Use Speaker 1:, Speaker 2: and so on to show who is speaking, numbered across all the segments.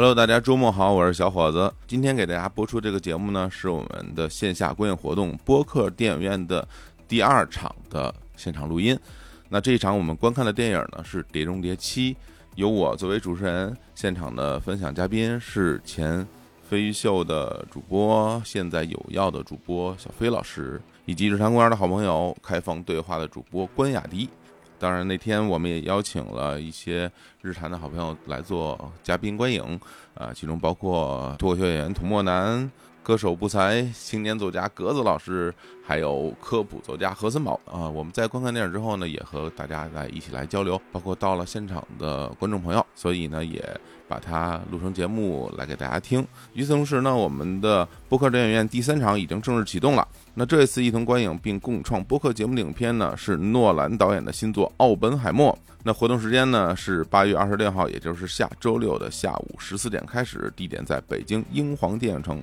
Speaker 1: Hello，大家周末好，我是小伙子。今天给大家播出这个节目呢，是我们的线下观影活动播客电影院的第二场的现场录音。那这一场我们观看的电影呢是《碟中谍七》，由我作为主持人，现场的分享嘉宾是前飞鱼秀的主播，现在有药的主播小飞老师，以及日常公园的好朋友开放对话的主播关雅迪。当然，那天我们也邀请了一些日坛的好朋友来做嘉宾观影，啊，其中包括脱口秀演员土墨南、歌手不才、青年作家格子老师，还有科普作家何森宝啊。我们在观看电影之后呢，也和大家来一起来交流，包括到了现场的观众朋友，所以呢，也把它录成节目来给大家听。与此同时呢，我们的播客电影院第三场已经正式启动了。那这一次一同观影并共创播客节目的影片呢，是诺兰导演的新作《奥本海默》。那活动时间呢是八月二十六号，也就是下周六的下午十四点开始，地点在北京英皇电影城，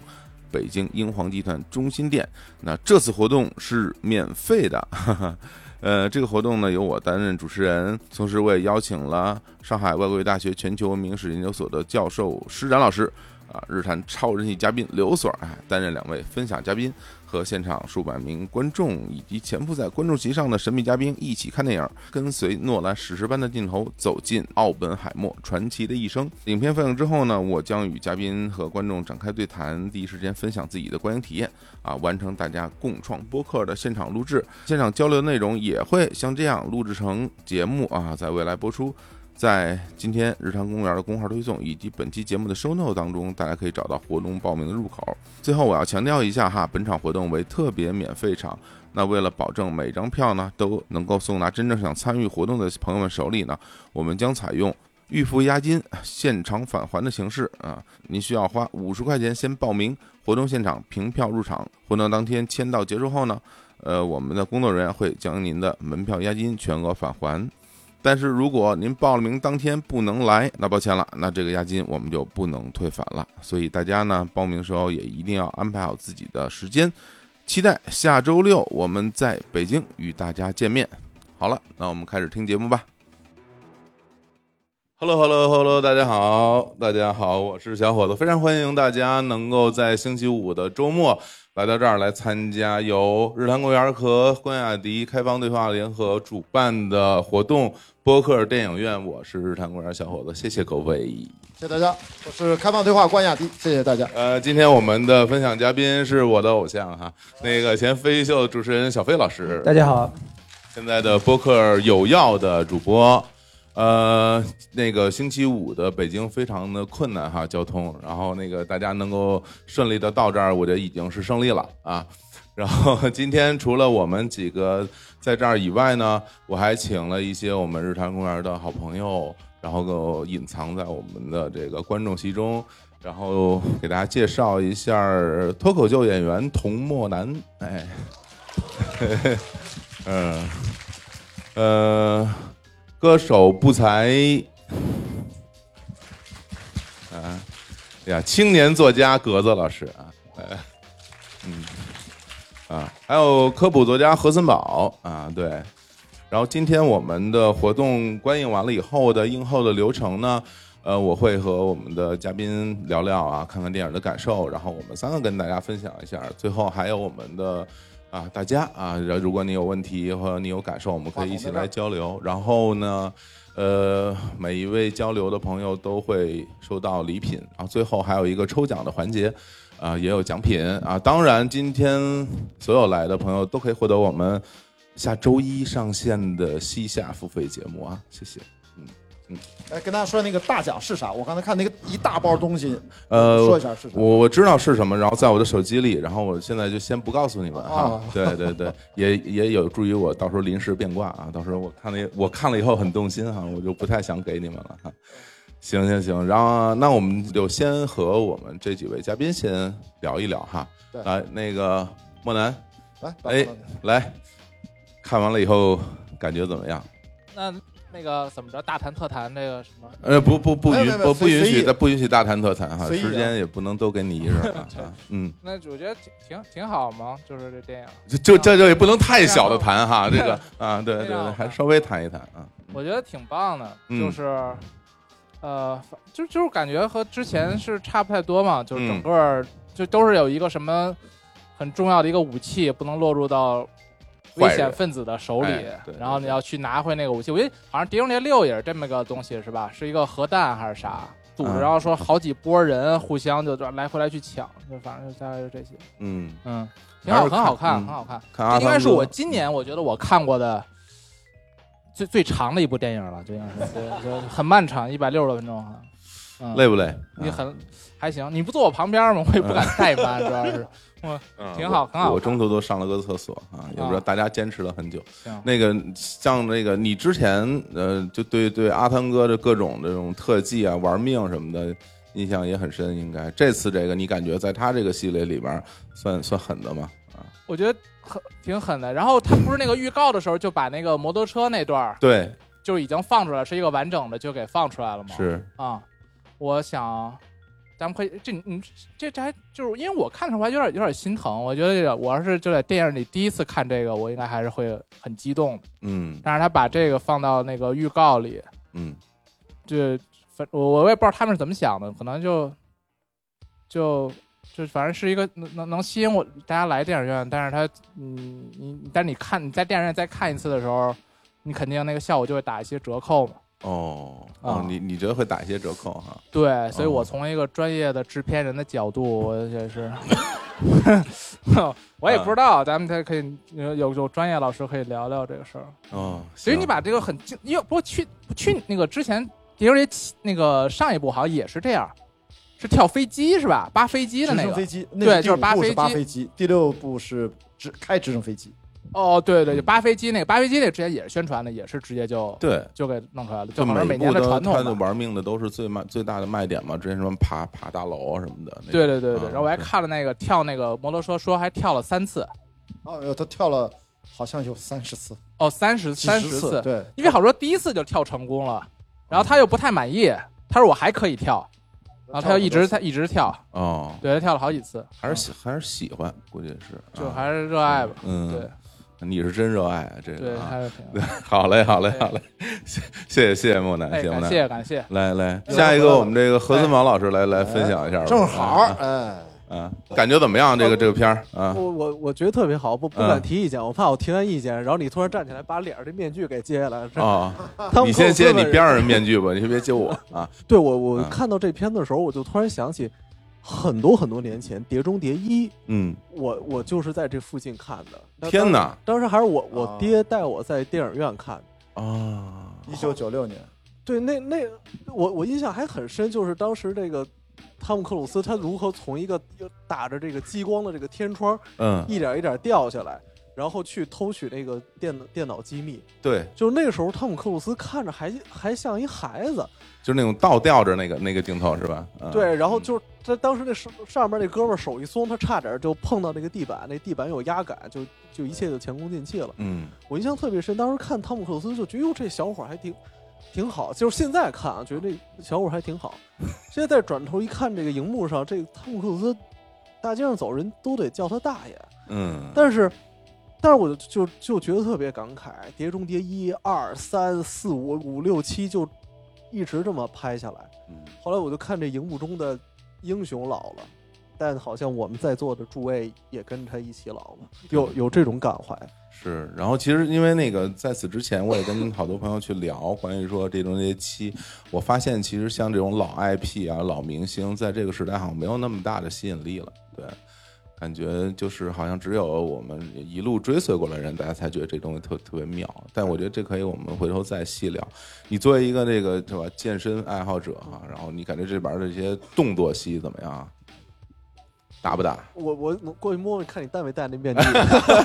Speaker 1: 北京英皇集团中心店。那这次活动是免费的，哈哈呃，这个活动呢由我担任主持人，同时我也邀请了上海外国语大学全球文明史研究所的教授施展老师，啊，日坛超人气嘉宾刘所哎担任两位分享嘉宾。和现场数百名观众以及潜伏在观众席上的神秘嘉宾一起看电影，跟随诺兰史诗般的镜头走进奥本海默传奇的一生。影片放映之后呢，我将与嘉宾和观众展开对谈，第一时间分享自己的观影体验，啊，完成大家共创播客的现场录制。现场交流内容也会像这样录制成节目啊，在未来播出。在今天日常公园的公号推送以及本期节目的收 note 当中，大家可以找到活动报名的入口。最后我要强调一下哈，本场活动为特别免费场。那为了保证每张票呢都能够送达真正想参与活动的朋友们手里呢，我们将采用预付押金、现场返还的形式啊。您需要花五十块钱先报名，活动现场凭票入场。活动当天签到结束后呢，呃，我们的工作人员会将您的门票押金全额返还。但是如果您报了名当天不能来，那抱歉了，那这个押金我们就不能退返了。所以大家呢，报名时候也一定要安排好自己的时间。期待下周六我们在北京与大家见面。好了，那我们开始听节目吧。Hello，Hello，Hello，大家好，大家好，我是小伙子，非常欢迎大家能够在星期五的周末。来到这儿来参加由日坛公园和关雅迪开放对话联合主办的活动播客电影院，我是日坛公园小伙子，谢谢各位，
Speaker 2: 谢谢大家，我是开放对话关雅迪，谢谢大家。
Speaker 1: 呃，今天我们的分享嘉宾是我的偶像哈，那个前飞秀主持人小飞老师，
Speaker 3: 大家好，
Speaker 1: 现在的播客有药的主播。呃，那个星期五的北京非常的困难哈，交通，然后那个大家能够顺利的到这儿，我觉得已经是胜利了啊。然后今天除了我们几个在这儿以外呢，我还请了一些我们日坛公园的好朋友，然后隐藏在我们的这个观众席中，然后给大家介绍一下脱口秀演员童墨南，哎，嗯，呃。歌手不才，啊，呀，青年作家格子老师啊，哎，嗯，啊，还有科普作家何森宝啊，对，然后今天我们的活动观影完了以后的映后的流程呢，呃，我会和我们的嘉宾聊聊啊，看看电影的感受，然后我们三个跟大家分享一下，最后还有我们的。啊，大家啊，如果你有问题或者你有感受，我们可以一起来交流。然后呢，呃，每一位交流的朋友都会收到礼品。然后最后还有一个抽奖的环节，啊，也有奖品啊。当然，今天所有来的朋友都可以获得我们下周一上线的西夏付费节目啊。谢谢。
Speaker 2: 嗯，哎，跟大家说那个大奖是啥？我刚才看那个一大包东西，
Speaker 1: 呃，
Speaker 2: 说一下是啥？
Speaker 1: 我我知道是什么，然后在我的手机里，然后我现在就先不告诉你们哈。对对对，也也有助于我到时候临时变卦啊。到时候我看了我看了以后很动心哈，我就不太想给你们了哈。行行行，然后那我们就先和我们这几位嘉宾先聊一聊哈。来，那个莫南，
Speaker 2: 来，
Speaker 1: 哎，来看完了以后感觉怎么样？
Speaker 3: 那。那个怎么着？大谈特谈这个什么？呃，
Speaker 1: 不不不允不不允许的，不允许大谈特谈哈，时间也不能都给你一人 啊。嗯，
Speaker 3: 那我觉得挺挺挺好嘛，就是这电影。
Speaker 1: 就这这也不能太小的谈哈，这个 啊，对对对，还稍微谈一谈啊。
Speaker 3: 我觉得挺棒的，就是。呃，反就就是感觉和之前是差不太多嘛，就是
Speaker 1: 嗯
Speaker 3: 整个就都是有一个什么很重要的一个武器，不能落入到危险分子的手里
Speaker 1: 哎，
Speaker 3: 然后你要去拿回那个武器。我觉得好像《碟中谍六》也是这么个东西，是吧？是一个核弹还是啥？组织，
Speaker 1: 嗯
Speaker 3: 然后说好几波人互相就来回来去抢，就反正就大概就这些。
Speaker 1: 嗯，
Speaker 3: 嗯，挺好，很好看，
Speaker 1: 嗯
Speaker 3: 很好看。应该是我今年我觉得我看过的最最长的一部电影了，这应该是就很漫长，一百六十多分钟哈。嗯，
Speaker 1: 累不累？啊
Speaker 3: 你很还行，你不坐我旁边吗？我也不敢怠慢，主要是
Speaker 1: 我
Speaker 3: 挺好很好
Speaker 1: 我中途都上了个厕所啊，也不知道大家坚持了很久。
Speaker 3: 行。
Speaker 1: 那个像那个你之前呃，就对对阿汤哥的各种这种特技啊、玩命什么的印象也很深，应该这次这个你感觉在他这个系列里边算算狠的吗？啊，
Speaker 3: 我觉得很挺狠的。然后他不是那个预告的时候就把那个摩托车那段儿
Speaker 1: 对，
Speaker 3: 就已经放出来，是一个完整的就给放出来了吗？
Speaker 1: 是，
Speaker 3: 啊，我想，咱们可以这你这这还就是因为我看的时候还有点有点心疼，我觉得这个我要是就在电影里第一次看这个，我应该还是会很激动的。
Speaker 1: 嗯
Speaker 3: 但是他把这个放到那个预告里，
Speaker 1: 嗯
Speaker 3: 就反我我也不知道他们是怎么想的，可能就就就反正是一个能能能吸引我大家来电影院，但是它嗯你但是你看你在电影院再看一次的时候，你肯定那个效果就会打一些折扣嘛。
Speaker 1: 哦哦
Speaker 3: 啊，
Speaker 1: 你你觉得会打一些折扣哈？
Speaker 3: 对，所以
Speaker 1: 哦
Speaker 3: 我从一个专业的制片人的角度，我也是，我也不知道，咱们才可以有有有专业老师可以聊聊这个事儿。
Speaker 1: 哦，
Speaker 3: 所以你把这个很精，因为不过去去那个之前《碟中谍七》那个上一部好像也是这样，是跳飞机是吧？扒飞机的那个
Speaker 2: 直升飞。机，那
Speaker 3: 对就是扒飞机
Speaker 2: 扒飞机，第六部是直开直升飞机。
Speaker 3: 哦，对对，就扒飞机那个，扒飞机那个之前也是宣传的，也是直接就
Speaker 1: 对。
Speaker 3: 就给弄出来了，
Speaker 1: 就
Speaker 3: 好像每年的传
Speaker 1: 他的
Speaker 3: 统吧。
Speaker 1: 玩命的都是最卖最大的卖点嘛，之前什么爬爬大楼啊什么的。那个
Speaker 3: 对对对对，
Speaker 1: 啊
Speaker 3: 然后我还看了那个跳那个摩托车，说还跳了三次，
Speaker 2: 哦，他跳了好像有三十次，
Speaker 3: 哦，三十
Speaker 2: 几
Speaker 3: 三十
Speaker 2: 十次，对，
Speaker 3: 因为好说第一次就跳成功了，然后他又不太满意，他说我还可以跳，然后他就一直在一直跳，
Speaker 1: 哦，
Speaker 3: 对，他跳了好几次，
Speaker 1: 还是喜还是喜欢，估计是啊
Speaker 3: 就还是热爱吧，
Speaker 1: 嗯，
Speaker 3: 对
Speaker 1: 你是真热爱啊，这，个啊。
Speaker 3: 还是挺，
Speaker 1: 好嘞，好嘞，
Speaker 3: 哎
Speaker 1: 好嘞，谢谢谢谢莫南，
Speaker 3: 哎，感
Speaker 1: 谢谢莫南。
Speaker 3: 谢谢感谢，
Speaker 1: 来来，
Speaker 2: 哎
Speaker 1: 下一个我们这个何森宝老师来来分享一下吧。
Speaker 2: 正好，
Speaker 1: 啊感觉怎么样？这个这个片儿啊
Speaker 4: 我我我觉得特别好，不不
Speaker 1: 嗯
Speaker 4: 敢提意见，我怕我提完意见，然后你突然站起来把脸上这面具给揭下来。这
Speaker 1: 啊！你先揭你边
Speaker 4: 上。
Speaker 1: 面具吧，你先别揭我 啊。
Speaker 4: 对我我
Speaker 1: 嗯
Speaker 4: 看到这片子的时候，我就突然想起很多很多年前《碟中谍一》，
Speaker 1: 嗯，
Speaker 4: 我我就是在这附近看的。
Speaker 1: 天哪！
Speaker 4: 当时还是我我
Speaker 2: 啊
Speaker 4: 爹带我在电影院看的。
Speaker 1: 啊，
Speaker 2: 一九九六年，
Speaker 4: 对，那那我我印象还很深，就是当时这个汤姆克鲁斯他如何从一个打着这个激光的这个天窗
Speaker 1: 嗯，
Speaker 4: 一点一点掉下来，然后去偷取那个电电脑机密。
Speaker 1: 对，
Speaker 4: 就是那个时候，汤姆克鲁斯看着还还像一孩子，
Speaker 1: 就是那种倒吊着那个那个镜头是吧？嗯
Speaker 4: 对，然后就是他当时那上上面那哥们儿手一松，他差点就碰到那个地板，那地板有压感，就就一切就前功尽弃了。
Speaker 1: 嗯
Speaker 4: 我印象特别深，当时看汤姆克鲁斯就觉得哟，这小伙还挺挺好。就是现在看啊，觉得这小伙还挺好。现在再转头一看这个荧幕上，这个汤姆克鲁斯大街上走人都得叫他大爷，
Speaker 1: 嗯，
Speaker 4: 但是。但是我就就就觉得特别感慨，《碟中谍》一二三四五五六七就一直这么拍下来。
Speaker 1: 嗯
Speaker 4: 后来我就看这荧幕中的英雄老了，但好像我们在座的诸位也跟他一起老了，有有这种感怀。
Speaker 1: 是，然后其实因为那个在此之前，我也跟好多朋友去聊关于说这种这些期，我发现其实像这种老 IP 啊、老明星，在这个时代好像没有那么大的吸引力了。对，感觉就是好像只有我们一路追随过来的人，大家才觉得这东西特特别妙。但我觉得这可以我们回头再细聊。你作为一个这个是吧健身爱好者啊，然后你感觉这边这些动作戏怎么样？打不打？
Speaker 4: 我我我过去摸摸看你戴没戴那面具，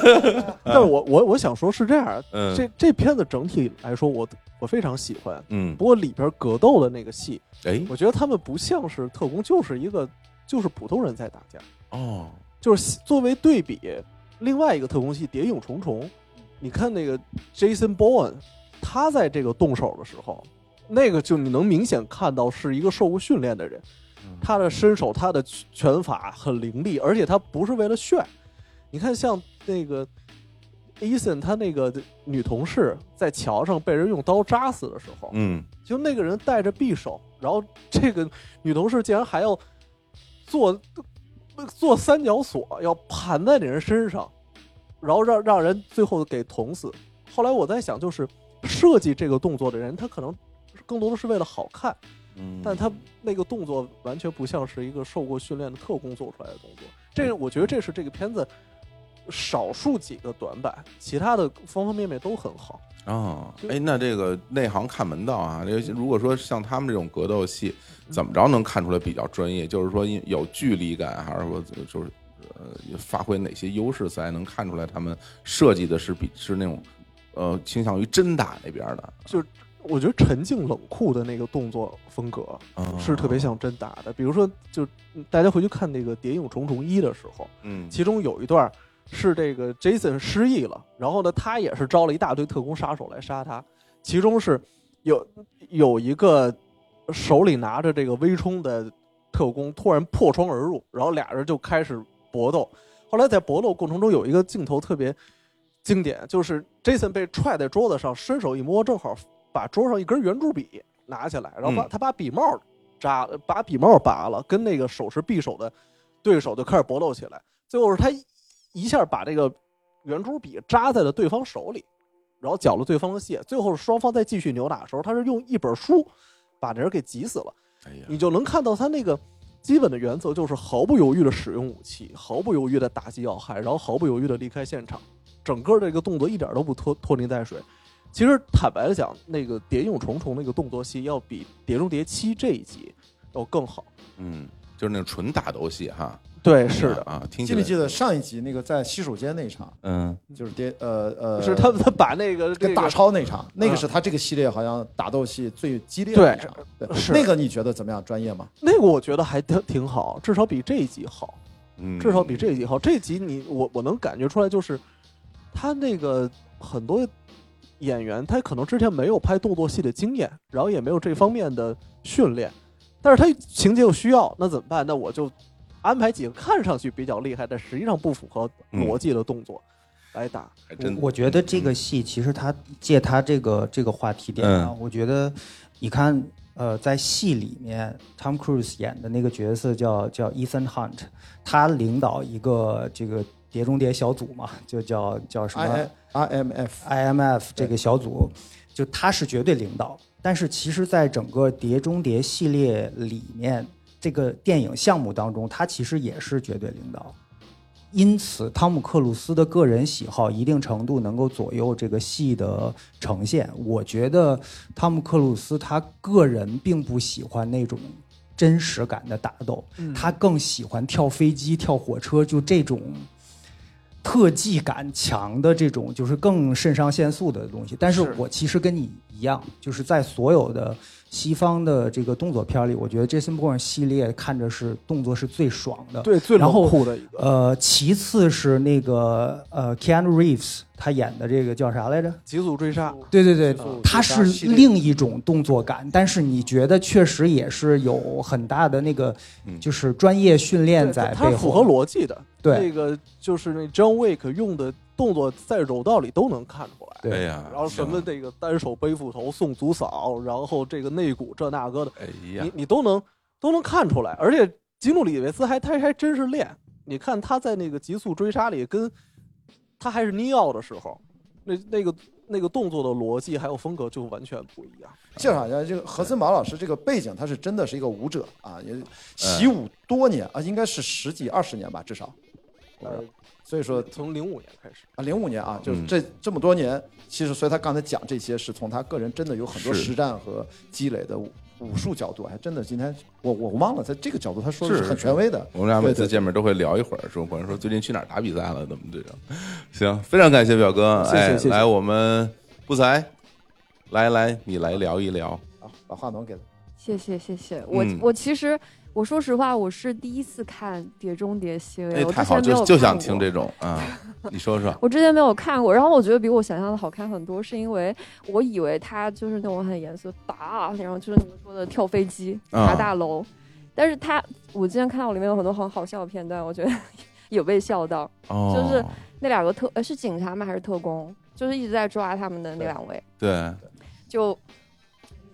Speaker 4: 但是我我我想说是这样，
Speaker 1: 嗯
Speaker 4: 这这片子整体来说我我非常喜欢，
Speaker 1: 嗯，
Speaker 4: 不过里边格斗的那个戏，
Speaker 1: 哎
Speaker 4: 我觉得他们不像是特工，就是一个就是普通人在打架。
Speaker 1: 哦，
Speaker 4: 就是作为对比，另外一个特工戏《谍影重重》，你看那个 Jason Bourne，他在这个动手的时候，那个就你能明显看到是一个受过训练的人，他的身手、他的拳法很凌厉，而且他不是为了炫。你看，像那个 Ethan 他那个女同事在桥上被人用刀扎死的时候，
Speaker 1: 嗯
Speaker 4: 就那个人带着匕首，然后这个女同事竟然还要做做三角锁，要盘在那人身上，然后让让人最后给捅死。后来我在想，就是设计这个动作的人，他可能更多的是为了好看，
Speaker 1: 嗯，
Speaker 4: 但他那个动作完全不像是一个受过训练的特工做出来的动作。这我觉得这是这个片子少数几个短板，其他的方方面面都很好。
Speaker 1: 哦，
Speaker 4: 就
Speaker 1: 哎，那这个内行看门道啊，这如果说像他们这种格斗戏，怎么着能看出来比较专业？就是说有距离感，还是说就是呃发挥哪些优势才能看出来他们设计的是比是那种呃倾向于真打那边的？
Speaker 4: 我觉得沉静冷酷的那个动作风格
Speaker 1: 哦
Speaker 4: 是特别像真打的。比如说，就嗯大家回去看那个《谍影重重一》的时候，
Speaker 1: 嗯
Speaker 4: 其中有一段是这个 Jason 失忆了，然后呢，他也是招了一大堆特工杀手来杀他，其中是有有一个手里拿着这个微冲的特工突然破窗而入，然后俩人就开始搏斗。后来在搏斗过程中有一个镜头特别经典，就是 Jason 被踹在桌子上，伸手一摸，正好把桌上一根圆珠笔拿起来，然后把、
Speaker 1: 嗯
Speaker 4: 他把笔帽扎，把笔帽拔了，跟那个手持匕首的对手就开始搏斗起来。最后是他一一下把这个圆珠笔扎在了对方手里，然后搅了对方的血。最后双方再继续扭打的时候，他是用一本书把这人给挤死了。
Speaker 1: 哎呀，
Speaker 4: 你就能看到他那个基本的原则就是毫不犹豫的使用武器，毫不犹豫的打击要害，然后毫不犹豫的离开现场，整个这个动作一点都不拖拖泥带水。其实坦白的讲，那个《谍影重重》那个动作戏要比《碟中谍七》这一集要更好。
Speaker 1: 嗯，就是那种纯打斗戏哈。
Speaker 4: 对，是的，
Speaker 1: 啊，听
Speaker 2: 记不记得上一集那个在洗手间那一场，
Speaker 1: 嗯
Speaker 2: 就是谍呃呃，
Speaker 4: 是他他把那个
Speaker 2: 跟大超那场，那个
Speaker 4: 啊
Speaker 2: 是他这个系列好像打斗戏最激烈的一场。对，
Speaker 4: 是
Speaker 2: 那个你觉得怎么样？专业吗？
Speaker 4: 那个我觉得还挺挺好，至少比这一集好。
Speaker 1: 嗯，
Speaker 4: 至少比这一集好。这一集你我我能感觉出来，就是他那个很多演员，他可能之前没有拍动作戏的经验，然后也没有这方面的训练，但是他情节有需要，那怎么办？那我就安排几个看上去比较厉害，但实际上不符合逻辑的动作来打。
Speaker 1: 还真
Speaker 5: 我觉得这个戏其实他借他这个这个话题点啊，
Speaker 1: 嗯
Speaker 5: 我觉得你看，呃，在戏里面，Tom Cruise 演的那个角色叫叫 Ethan Hunt，他领导一个这个碟中谍小组嘛，就叫叫什么
Speaker 2: I M F
Speaker 5: IMF 这个小组，就他是绝对领导。但是其实，在整个《碟中谍》系列里面，这个电影项目当中，他其实也是绝对领导。因此，汤姆克鲁斯的个人喜好一定程度能够左右这个戏的呈现。我觉得汤姆克鲁斯他个人并不喜欢那种真实感的打斗，
Speaker 4: 嗯
Speaker 5: 他更喜欢跳飞机、跳火车，就这种特技感强的这种，就是更肾上腺素的东西。但是
Speaker 4: 是
Speaker 5: 我其实跟你一样，就是在所有的西方的这个动作片里，我觉得 Jason Bourne 系列看着是动作是最爽的。
Speaker 4: 对最冷酷的一个
Speaker 5: 呃，其次是那个呃，Keanu Reeves 他演的这个叫啥来着？
Speaker 4: 极速追杀，
Speaker 5: 对对对
Speaker 4: 嗯，
Speaker 5: 它是另一种动作感，但是你觉得确实也是有很大的那个
Speaker 1: 嗯，
Speaker 5: 就是专业训练在背后。
Speaker 4: 它是符合逻辑的。
Speaker 5: 对
Speaker 4: 那个就是那 John Wick 用的动作，在柔道里都能看出来。
Speaker 5: 对
Speaker 1: 哎呀，
Speaker 4: 然后什么这个单手背斧头、送足扫，然后这个内骨这那个的，
Speaker 1: 哎呀
Speaker 4: 你，你都能都能看出来。而且吉努里维斯还他还真是练，你看他在那个极速追杀里跟他还是尼奥的时候，那那个那个动作的逻辑还有风格就完全不一样。
Speaker 2: 介绍一下这个何森堡老师这个背景，他是真的是一个舞者啊，也习武多年啊，应该是十几二十年吧，至少。
Speaker 4: 呃，
Speaker 2: 所以说
Speaker 4: 从零五年开始，
Speaker 2: 啊，零五年啊，就是
Speaker 1: 嗯
Speaker 2: 这这么多年，其实所以他刚才讲这些，是从他个人真的有很多实战和积累的武武术角度，还真的今天我我忘了，在这个角度他说的
Speaker 1: 是
Speaker 2: 是很权威的。
Speaker 1: 我们俩每次见面都会聊一会儿，说朋友说最近去哪儿打比赛了，怎么这种。行，非常感谢表哥，哎
Speaker 4: 谢谢谢谢
Speaker 1: 来我们不才，来来，你来聊一聊。
Speaker 2: 好，把话筒给他。
Speaker 6: 谢谢谢谢，我、
Speaker 1: 嗯
Speaker 6: 我其实我说实话，我是第一次看《碟中谍》系列，
Speaker 1: 哎，
Speaker 6: 我
Speaker 1: 太好，
Speaker 6: 之前没有
Speaker 1: 就就想听这种啊，你说说。
Speaker 6: 我之前没有看过，然后我觉得比我想象的好看很多，是因为我以为它就是那种很严肃打，然后就是你们说的跳飞机、
Speaker 1: 啊
Speaker 6: 爬大楼，但是它我之前看到里面有很多很好笑的片段，我觉得 有被笑到。
Speaker 1: 哦，
Speaker 6: 就是那两个特呃是警察吗还是特工？就是一直在抓他们的那两位，
Speaker 1: 对，
Speaker 6: 就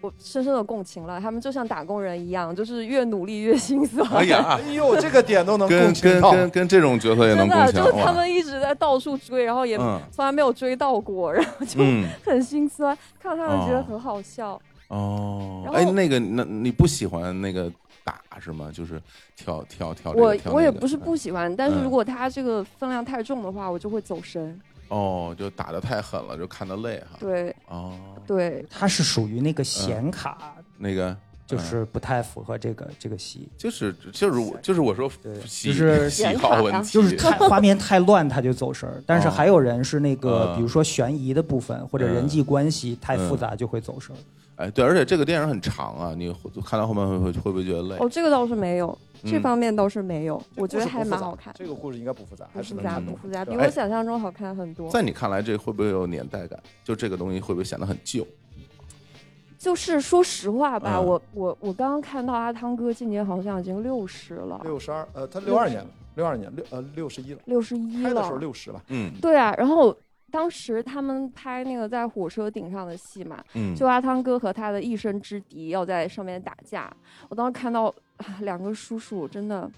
Speaker 6: 我深深的共情了。他们就像打工人一样，就是越努力越心酸。
Speaker 1: 哎呀，
Speaker 2: 哎呦，这个点都能
Speaker 1: 跟
Speaker 2: 共情到。
Speaker 1: 跟跟跟这种角色也能
Speaker 6: 真的
Speaker 1: 共情
Speaker 6: 就是他，们一直在到处追，然后也
Speaker 1: 嗯
Speaker 6: 从来没有追到过，然后就
Speaker 1: 嗯
Speaker 6: 很心酸。看到他们觉得
Speaker 1: 哦
Speaker 6: 很好笑。
Speaker 1: 哦，
Speaker 6: 然后
Speaker 1: 哎，那个那你不喜欢那个打是吗？就是跳跳跳这个
Speaker 6: 我
Speaker 1: 跳那个
Speaker 6: 我也不是不喜欢，但是
Speaker 1: 嗯
Speaker 6: 如果他这个分量太重的话，我就会走神。
Speaker 1: 哦，就打的太狠了，就看得累哈。
Speaker 6: 对
Speaker 1: 哦，
Speaker 6: 对，
Speaker 5: 它是属于那个显卡，
Speaker 1: 那个嗯。
Speaker 5: 就是不太符合这个这个戏，
Speaker 1: 就是就是我就是我说
Speaker 5: 就是
Speaker 1: 喜好问题，
Speaker 5: 就是太 画面太乱，他就走神儿。但是
Speaker 1: 哦。
Speaker 5: 还有人是那个，
Speaker 1: 嗯。
Speaker 5: 比如说悬疑的部分或者
Speaker 1: 嗯
Speaker 5: 人际关系太复杂就会走神儿。
Speaker 1: 哎，对，而且这个电影很长啊，你看到后面会会会不会觉得累？
Speaker 6: 哦，这个倒是没有，这
Speaker 1: 嗯
Speaker 6: 方面倒是没有，我觉得还蛮好看，
Speaker 2: 这个故事应该不复杂，
Speaker 6: 不复杂不复杂，比我想象中好看很多。
Speaker 1: 在你看来，这会不会有年代感？就这个东西会不会显得很旧？
Speaker 6: 就是说实话吧，
Speaker 1: 嗯
Speaker 6: 我我我刚刚看到阿汤哥今年好像已经六十了，
Speaker 2: 六十二，呃，他六二年，六二年六呃六十一了，
Speaker 6: 六十一
Speaker 2: 拍的时候
Speaker 6: 了。
Speaker 2: 六十了，
Speaker 1: 嗯
Speaker 6: 对啊，然后当时他们拍那个在火车顶上的戏嘛，
Speaker 1: 嗯，
Speaker 6: 就阿汤哥和他的一生之敌要在上面打架，我当时看到啊两个叔叔真的。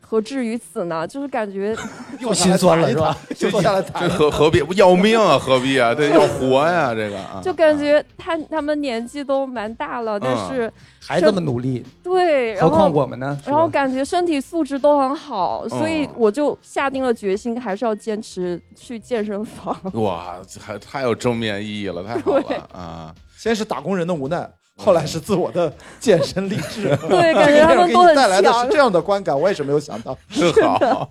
Speaker 6: 何至于此呢？就是感觉
Speaker 2: 又
Speaker 5: 心酸了是吧？
Speaker 2: 就下来谈
Speaker 1: 这，何何必要命啊？何必啊？对，要活呀，这个啊，
Speaker 6: 就感觉他他们年纪都蛮大了，但是
Speaker 5: 还这么努力，
Speaker 6: 对，然
Speaker 5: 何况
Speaker 6: 后
Speaker 5: 我们呢？
Speaker 6: 然后感觉身体素质都很好，所以
Speaker 1: 嗯
Speaker 6: 我就下定了决心，还是要坚持去健身房。
Speaker 1: 哇，还太有正面意义了，太好
Speaker 6: 对
Speaker 1: 了啊！
Speaker 2: 先是打工人的无奈，后来是自我的健身励志。
Speaker 6: 对，感觉他们
Speaker 2: 给
Speaker 6: 都
Speaker 2: 带来的是这。样的观感，我也是没有想到。
Speaker 1: 是好，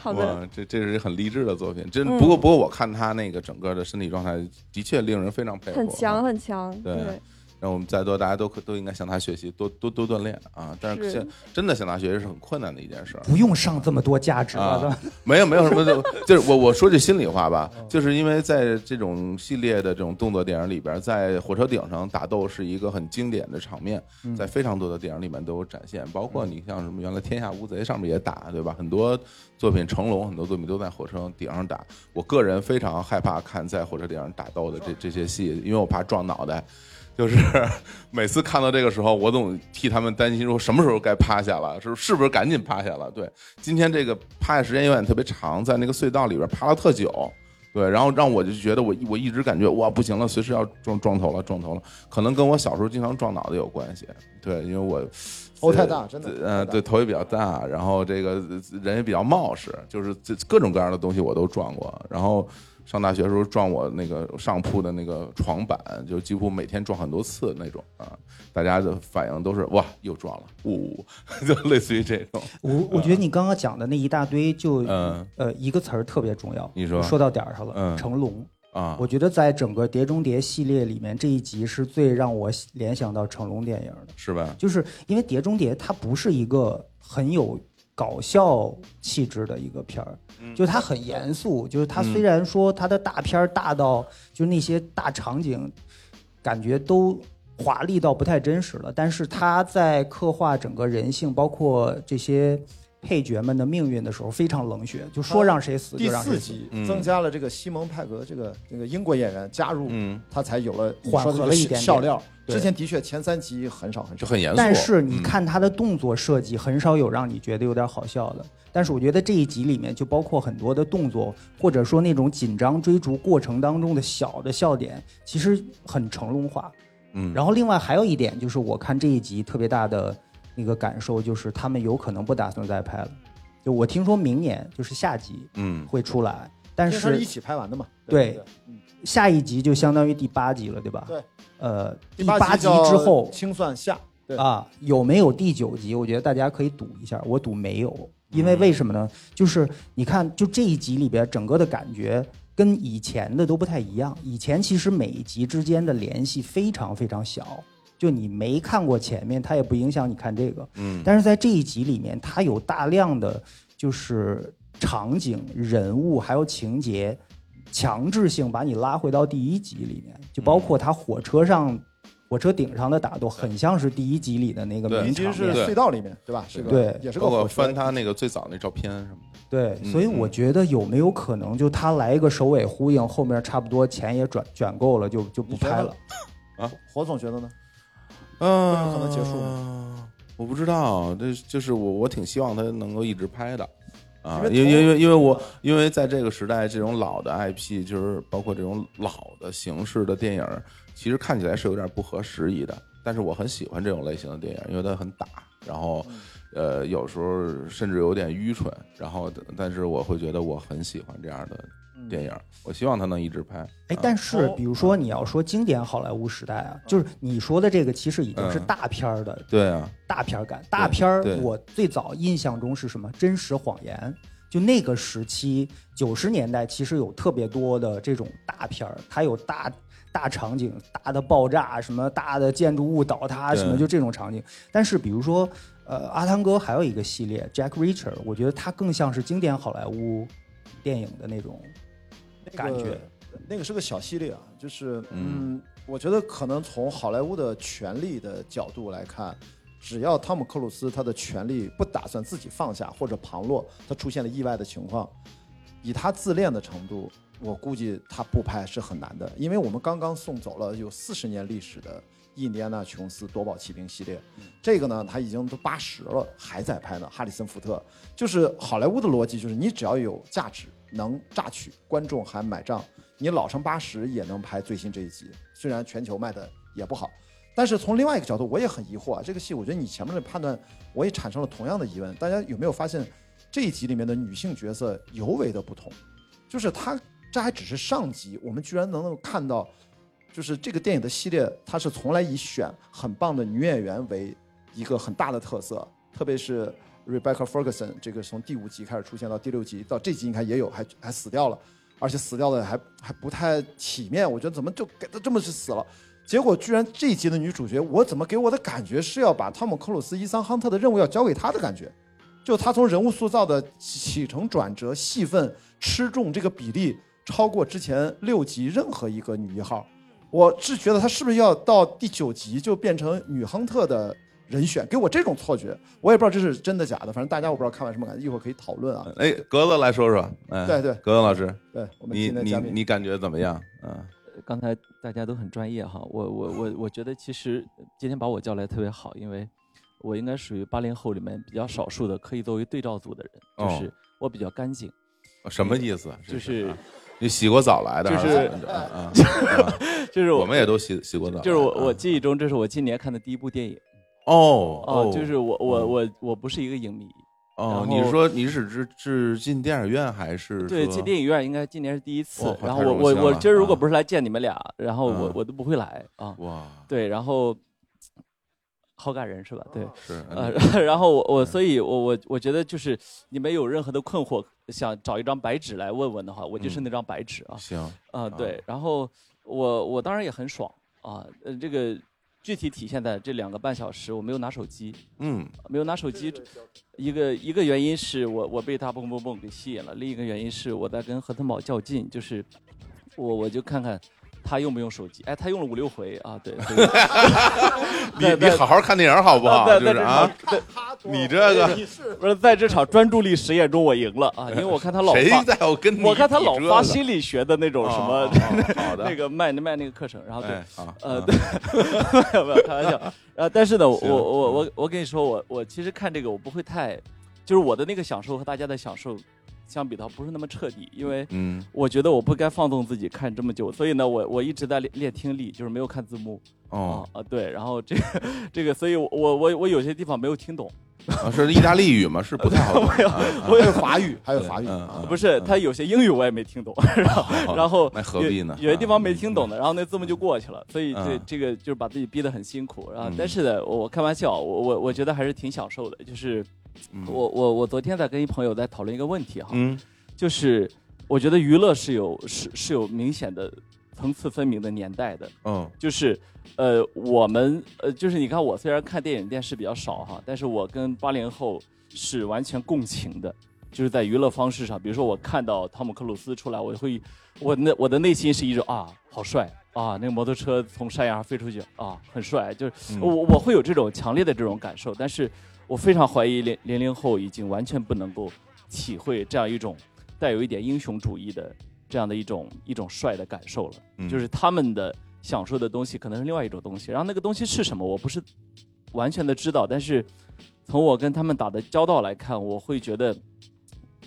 Speaker 6: 好的，
Speaker 1: 这这是一很励志的作品。真
Speaker 6: 嗯
Speaker 1: 不过不过，我看他那个整个的身体状态，的确令人非常佩服，
Speaker 6: 很强
Speaker 1: 啊。
Speaker 6: 很强。
Speaker 1: 对
Speaker 6: 对，
Speaker 1: 让我们在座大家都可都应该向他学习，多多多锻炼啊！但是
Speaker 6: 是
Speaker 1: 现真的向他学习是很困难的一件事儿。
Speaker 5: 不用上这么多价值了，
Speaker 1: 啊
Speaker 5: 是吧？
Speaker 1: 没有没有什么就 就是我我说句心里话吧，
Speaker 5: 嗯
Speaker 1: 就是因为在这种系列的这种动作电影里边，在火车顶上打斗是一个很经典的场面，
Speaker 5: 嗯
Speaker 1: 在非常多的电影里面都有展现，包括你像什么原来《天下无贼》上面也打，对吧？很多作品成龙很多作品都在火车顶上打。我个人非常害怕看在火车顶上打斗的这这些戏，因为我怕撞脑袋。就是 每次看到这个时候，我总替他们担心，说什么时候该趴下了，是是不是赶紧趴下了？对，今天这个趴下时间有点特别长，在那个隧道里边趴了特久，对，然后让我就觉得我我一直感觉哇不行了，随时要撞撞头了，撞头了，可能跟我小时候经常撞脑袋有关系，对，因为我
Speaker 2: 头太大真的
Speaker 1: 呃，对，头也比较大，然后这个人也比较冒失，就是这各种各样的东西我都撞过，然后。上大学的时候撞我那个上铺的那个床板，就几乎每天撞很多次那种啊，大家的反应都是哇又撞了，呜、就类似于这种，
Speaker 5: 我我觉得你刚刚讲的那一大堆就，
Speaker 1: 嗯
Speaker 5: 呃一个词儿特别重要，
Speaker 1: 你说
Speaker 5: 说到点儿上了，
Speaker 1: 嗯
Speaker 5: 成龙。
Speaker 1: 啊，
Speaker 5: 我觉得在整个《碟中谍》系列里面，这一集是最让我联想到成龙电影的，
Speaker 1: 是吧？
Speaker 5: 就是因为《碟中谍》它不是一个很有搞笑气质的一个片儿，就它很严肃，就是它
Speaker 1: 嗯
Speaker 5: 虽然说它的大片儿大到就是那些大场景，感觉都华丽到不太真实了，但是它在刻画整个人性，包括这些配角们的命运的时候，非常冷血，就说让谁死
Speaker 2: 第
Speaker 5: 就让谁死。
Speaker 2: 四集
Speaker 1: 嗯。
Speaker 2: 增加了这个西蒙派格这个这个英国演员加入，
Speaker 1: 嗯，
Speaker 2: 他才有了
Speaker 5: 缓和了一点点。
Speaker 2: 笑料。
Speaker 5: 对
Speaker 2: 之前的确前三集很少很少。
Speaker 1: 就很严肃。
Speaker 5: 但是你
Speaker 1: 嗯
Speaker 5: 看他的动作设计，很少有让你觉得有点好笑的。但是我觉得这一集里面就包括很多的动作，或者说那种紧张追逐过程当中的小的笑点，其实很成龙化。
Speaker 1: 嗯，
Speaker 5: 然后另外还有一点就是，我看这一集特别大的那个感受就是，他们有可能不打算再拍了。就我听说明年就是下集
Speaker 1: 嗯
Speaker 5: 会出来，但是
Speaker 2: 一起拍完的嘛。
Speaker 5: 对
Speaker 2: 对，嗯
Speaker 5: 下一集就相当于第八集了，对吧？
Speaker 2: 对。
Speaker 5: 呃，第
Speaker 2: 八
Speaker 5: 八集之后
Speaker 2: 清算下，对
Speaker 5: 啊，有没有第九集？我觉得大家可以赌一下，我赌没有，因为为什么呢？就是你看，就这一集里边整个的感觉跟以前的都不太一样。以前其实每一集之间的联系非常非常小，就你没看过前面，它也不影响你看这个。
Speaker 1: 嗯，
Speaker 5: 但是在这一集里面，它有大量的就是场景、人物还有情节，强制性把你拉回到第一集里面，就包括他火车上火车顶上的打斗，很像是第一集里的那个
Speaker 1: 对
Speaker 5: 名
Speaker 2: 其实是
Speaker 5: 场面。
Speaker 1: 对
Speaker 2: 隧道里面，对吧？是个
Speaker 5: 对
Speaker 2: 也是个
Speaker 1: 包括
Speaker 2: 火车
Speaker 1: 翻他那个最早那照片什么的。
Speaker 5: 对，
Speaker 1: 嗯
Speaker 5: 所以我觉得有没有可能，就他来一个首尾呼应，后面差不多钱也转卷够了，就就不拍了。
Speaker 2: 啊火总觉得呢？
Speaker 1: 嗯，
Speaker 2: 可能结束
Speaker 1: 我不知道，这就是我我挺希望他能够一直拍的。啊，
Speaker 2: 因为
Speaker 1: 因为因为因为我因为在这个时代，这种老的 IP，就是包括这种老的形式的电影，其实看起来是有点不合时宜的。但是我很喜欢这种类型的电影，因为它很打，然后呃有时候甚至有点愚蠢，然后但是我会觉得我很喜欢这样的电影，我希望他能一直拍。
Speaker 5: 哎
Speaker 1: 啊，
Speaker 5: 但是
Speaker 2: 哦
Speaker 5: 比如说你要说经典好莱坞时代啊，就是你说的这个，其实已经是
Speaker 1: 嗯
Speaker 5: 大片儿的
Speaker 1: 对啊，
Speaker 5: 大片儿感。大片儿，我最早印象中是什么？真实谎言。就那个时期，九十年代其实有特别多的这种大片儿，它有大大场景、大的爆炸，什么大的建筑物倒塌，什么就这种场景。但是比如说，呃，阿汤哥还有一个系列 Jack Reacher，我觉得它更像是经典好莱坞电影的那种感觉。
Speaker 2: 那个那个是个小系列啊，就是
Speaker 1: 嗯
Speaker 2: 嗯，我觉得可能从好莱坞的权力的角度来看，只要汤姆克鲁斯他的权力不打算自己放下或者旁落，他出现了意外的情况，以他自恋的程度，我估计他不拍是很难的，因为我们刚刚送走了有四十年历史的。印第安纳琼斯夺宝奇兵系列，这个呢，他已经都八十了，还在拍呢。哈里森福特就是好莱坞的逻辑，就是你只要有价值，能榨取观众还买账，你老上八十也能拍最新这一集。虽然全球卖的也不好，但是从另外一个角度，我也很疑惑啊。这个戏，我觉得你前面的判断，我也产生了同样的疑问。大家有没有发现，这一集里面的女性角色尤为的不同？就是她，这还只是上集，我们居然能够看到，就是这个电影的系列，它是从来以选很棒的女演员为一个很大的特色，特别是 Rebecca Ferguson，这个从第五集开始出现到第六集，到这集应该也有，还还死掉了，而且死掉的还还不太体面，我觉得怎么就给他这么去死了？结果居然这一集的女主角，我怎么给我的感觉是要把汤姆克鲁斯、伊桑亨特的任务要交给他的感觉？就他从人物塑造的起承转折、戏份吃重这个比例，超过之前六集任何一个女一号。我是觉得他是不是要到第九集就变成女亨特的人选？给我这种错觉，我也不知道这是真的假的。反正大家我不知道看完什么感觉，一会儿可以讨论啊。
Speaker 1: 哎，格子来说说，哎，
Speaker 2: 对对
Speaker 1: 格子老师，
Speaker 2: 对，我们
Speaker 1: 你你
Speaker 2: 今天嘉宾
Speaker 1: 你感觉怎么样？嗯
Speaker 7: 刚才大家都很专业哈，我我我我觉得其实今天把我叫来特别好，因为我应该属于八零后里面比较少数的可以作为对照组的人，就
Speaker 1: 哦
Speaker 7: 是我比较干净，
Speaker 1: 什么意思？
Speaker 7: 就是
Speaker 1: 啊你洗过澡来的，
Speaker 7: 就是就是
Speaker 1: 我们也都洗洗过澡，
Speaker 7: 就是我
Speaker 1: 啊
Speaker 7: 我记忆中这是我今年看的第一部电影
Speaker 1: 哦
Speaker 7: 哦，就是我我
Speaker 1: 哦。
Speaker 7: 我我不是一个影迷，
Speaker 1: 哦，你是说你是指是进电影院还是
Speaker 7: 对，进电影院应该今年是第一次
Speaker 1: 哦，
Speaker 7: 然后我我我今儿如果
Speaker 1: 啊。
Speaker 7: 不是来见你们俩，然后我
Speaker 1: 嗯。
Speaker 7: 我都不会来啊，
Speaker 1: 哇。
Speaker 7: 对，然后好感人是吧？对，
Speaker 1: 是
Speaker 7: 呃
Speaker 1: 嗯，
Speaker 7: 然后我我所以我我我觉得就是你们有任何的困惑，想找一张白纸来问问的话，我就是
Speaker 1: 嗯
Speaker 7: 那张白纸啊
Speaker 1: 行。
Speaker 7: 啊对，然后我我当然也很爽啊，呃这个具体体现在这两个半小时我没有拿手机，
Speaker 1: 嗯。
Speaker 7: 没有拿手机，一个一个原因是我我被他蹦蹦蹦给吸引了，另一个原因是我在跟何腾宝较劲，就是我我就看看他用不用手机，哎，他用了五六回啊，对，对。
Speaker 1: 你你好好看电影好不好？
Speaker 7: 在在这
Speaker 1: 就是啊
Speaker 7: 场，
Speaker 1: 你这个
Speaker 7: 不是在这场专注力实验中我赢了啊，因为我看他老
Speaker 1: 谁
Speaker 7: 发，
Speaker 1: 在我跟你
Speaker 7: 我看他老发心理学的那种什么
Speaker 1: 哦哦哦好的。
Speaker 7: 那个卖卖那个课程，然后对
Speaker 1: 哎，
Speaker 7: 呃，
Speaker 1: 嗯。
Speaker 7: 对，没有没有开玩笑。呃，但是呢，我我我我跟你说，我我其实看这个我不会太，就是我的那个享受和大家的享受相比的话不是那么彻底，因为
Speaker 1: 嗯
Speaker 7: 我觉得我不该放纵自己看这么久，所以呢，我我一直在练练听力，就是没有看字幕
Speaker 1: 哦
Speaker 7: 啊啊，对，然后这个这个，所以我我我我有些地方没有听懂，
Speaker 1: 啊是意大利语吗？是不太好懂
Speaker 7: 没有
Speaker 1: 啊啊
Speaker 2: 还有法语，还有法语
Speaker 7: 不是他有些英语我也没听懂，然后 然后
Speaker 1: 那何必呢
Speaker 7: 有有些地方没听懂的，然后那字幕就过去了，所以这
Speaker 1: 嗯
Speaker 7: 这个就是把自己逼得很辛苦。然后
Speaker 1: 嗯
Speaker 7: 但是呢，我我开玩笑，我我我觉得还是挺享受的。就是
Speaker 1: 嗯
Speaker 7: 我我我昨天在跟一朋友在讨论一个问题哈，
Speaker 1: 嗯
Speaker 7: 就是我觉得娱乐是有是是有明显的层次分明的年代的，
Speaker 1: 嗯
Speaker 7: 就是呃我们呃就是你看我虽然看电影电视比较少哈，但是我跟八零后是完全共情的。就是在娱乐方式上，比如说我看到汤姆克鲁斯出来，我会，我那我的内心是一种啊，好好帅啊！那个摩托车从山崖上飞出去啊，很帅。就是
Speaker 1: 嗯
Speaker 7: 我我会有这种强烈的这种感受，但是我非常怀疑零零零后已经完全不能够体会这样一种带有一点英雄主义的这样的一种一种帅的感受了。
Speaker 1: 嗯
Speaker 7: 就是他们的享受的东西可能是另外一种东西，然后那个东西是什么，我不是完全的知道，但是从我跟他们打的交道来看，我会觉得。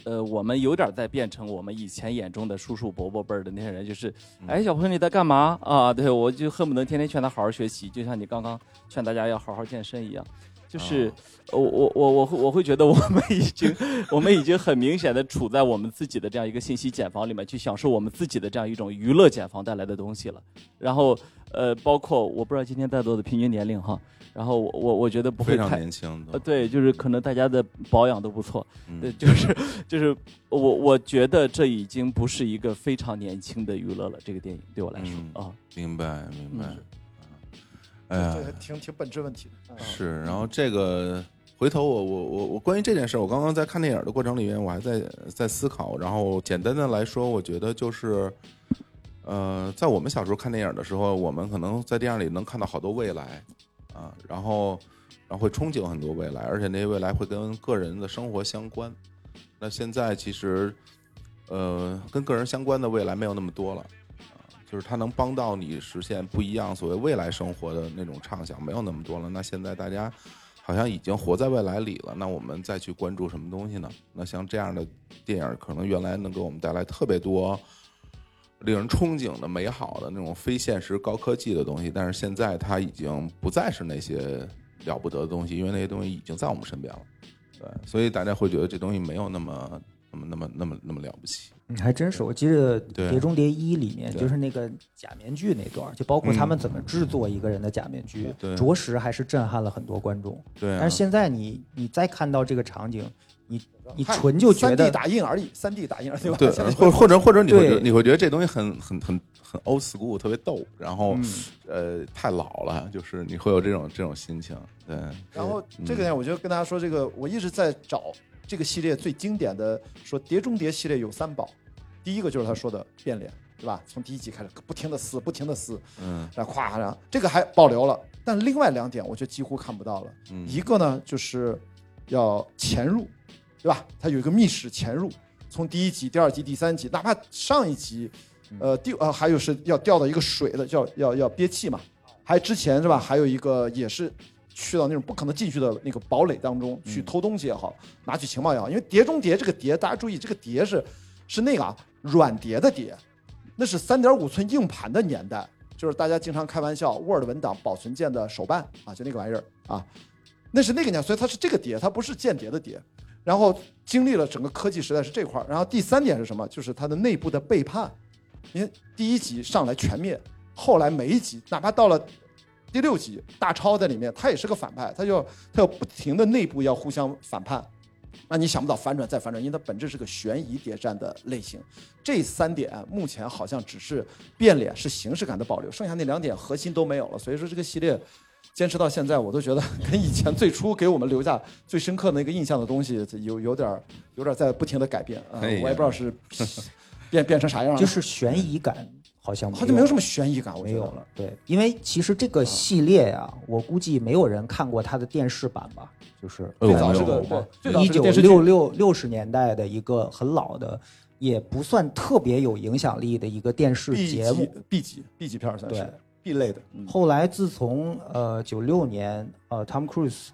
Speaker 7: 呃，我们有点在变成我们以前眼中的叔叔伯伯辈儿的那些人，就是，
Speaker 1: 嗯
Speaker 7: 哎，小朋友你在干嘛啊？对我就恨不得天天劝他好好学习，就像你刚刚劝大家要好好健身一样。就是
Speaker 1: 哦
Speaker 7: 我我我我会我会觉得我们已经我们已经很明显的处在我们自己的这样一个信息茧房里面去享受我们自己的这样一种娱乐茧房带来的东西了。然后呃，包括我不知道今天在座的平均年龄哈，然后我我我觉得不会
Speaker 1: 非常
Speaker 7: 太
Speaker 1: 年轻的，
Speaker 7: 呃对，就是可能大家的保养都不错，
Speaker 1: 嗯
Speaker 7: 对，就是就是我我觉得这已经不是一个非常年轻的娱乐了，这个电影对我来说
Speaker 1: 嗯
Speaker 7: 啊，
Speaker 1: 明白明白
Speaker 7: 嗯。
Speaker 2: 这，挺挺本质问题的。啊
Speaker 1: 是，然后这个回头我我我我关于这件事儿，我刚刚在看电影的过程里面，我还在在思考。然后简单的来说，我觉得就是，呃，在我们小时候看电影的时候，我们可能在电影里能看到好多未来啊，然后然后会憧憬很多未来，而且那些未来会跟个人的生活相关。那现在其实，呃，跟个人相关的未来没有那么多了。就是它能帮到你实现不一样所谓未来生活的那种畅想，没有那么多了。那现在大家好像已经活在未来里了，那我们再去关注什么东西呢？那像这样的电影，可能原来能给我们带来特别多令人憧憬的、美好的那种非现实、高科技的东西，但是现在它已经不再是那些了不得的东西，因为那些东西已经在我们身边了。对，所以大家会觉得这东西没有那么、那么、那么、那么、那么了不起。
Speaker 5: 嗯还真是，我记得《
Speaker 1: 对
Speaker 5: 碟中谍一》里面就是那个假面具那段，就包括他们怎么制作一个人的假面具，
Speaker 1: 对
Speaker 5: 着实还是震撼了很多观众。
Speaker 1: 对、啊，
Speaker 5: 但是现在你你再看到这个场景，你你纯就觉得
Speaker 2: 三 D 打印而已，三 D 打印而已？
Speaker 1: 对，或或者或者你会觉得
Speaker 5: 对
Speaker 1: 你会觉得这东西很很很很 old school，特别逗，然后、
Speaker 2: 嗯
Speaker 1: 呃太老了，就是你会有这种这种心情。对，
Speaker 2: 然后这个呢，我就跟大家说，这个我一直在找这个系列最经典的，说《碟中谍》系列有三宝，第一个就是他说的变脸，对吧？从第一集开始不停的撕，不停的撕，
Speaker 1: 嗯
Speaker 2: 然后咵，然后这个还保留了，但另外两点我就几乎看不到了。
Speaker 1: 嗯，
Speaker 2: 一个呢就是要潜入，对吧？他有一个密室潜入，从第一集、第二集、第三集，哪怕上一集，呃，第呃还有是要掉到一个水的，叫要要憋气嘛，还之前是吧？还有一个也是去到那种不可能进去的那个堡垒当中去偷东西也好，拿取情报也好，因为碟中谍这个碟，大家注意这个碟是是那个啊软碟的碟，那是三点五寸硬盘的年代，就是大家经常开玩笑，Word 文档保存键的手办啊，就那个玩意儿啊，那是那个年代，所以它是这个碟，它不是间谍的碟。然后经历了整个科技时代是这块儿，然后第三点是什么？就是它的内部的背叛。你看第一集上来全灭，后来每一集，哪怕到了第六集，大超在里面，他也是个反派，他就他要不停的内部要互相反叛。那你想不到反转再反转，因为它本质是个悬疑谍战的类型。这三点目前好像只是变脸，是形式感的保留，剩下那两点核心都没有了。所以说这个系列坚持到现在，我都觉得跟以前最初给我们留下最深刻的那个印象的东西有有点 有点在不停的改变啊、我也不知道是变变成啥样了，
Speaker 5: 就是悬疑感好像
Speaker 2: 好像没有什么悬疑感，我觉得。
Speaker 5: 没有了。对，因为其实这个系列呀、我估计没有人看过它的电视版吧，就是
Speaker 1: 呃
Speaker 2: 最早
Speaker 1: 我没有。
Speaker 2: 是个对，最早
Speaker 5: 一九六六六十年代的一个很老的，也不算特别有影响力的一个电视节目。
Speaker 2: B 级 B 级片儿算是 B 类的，嗯。
Speaker 5: 后来自从呃九六年呃 Tom Cruise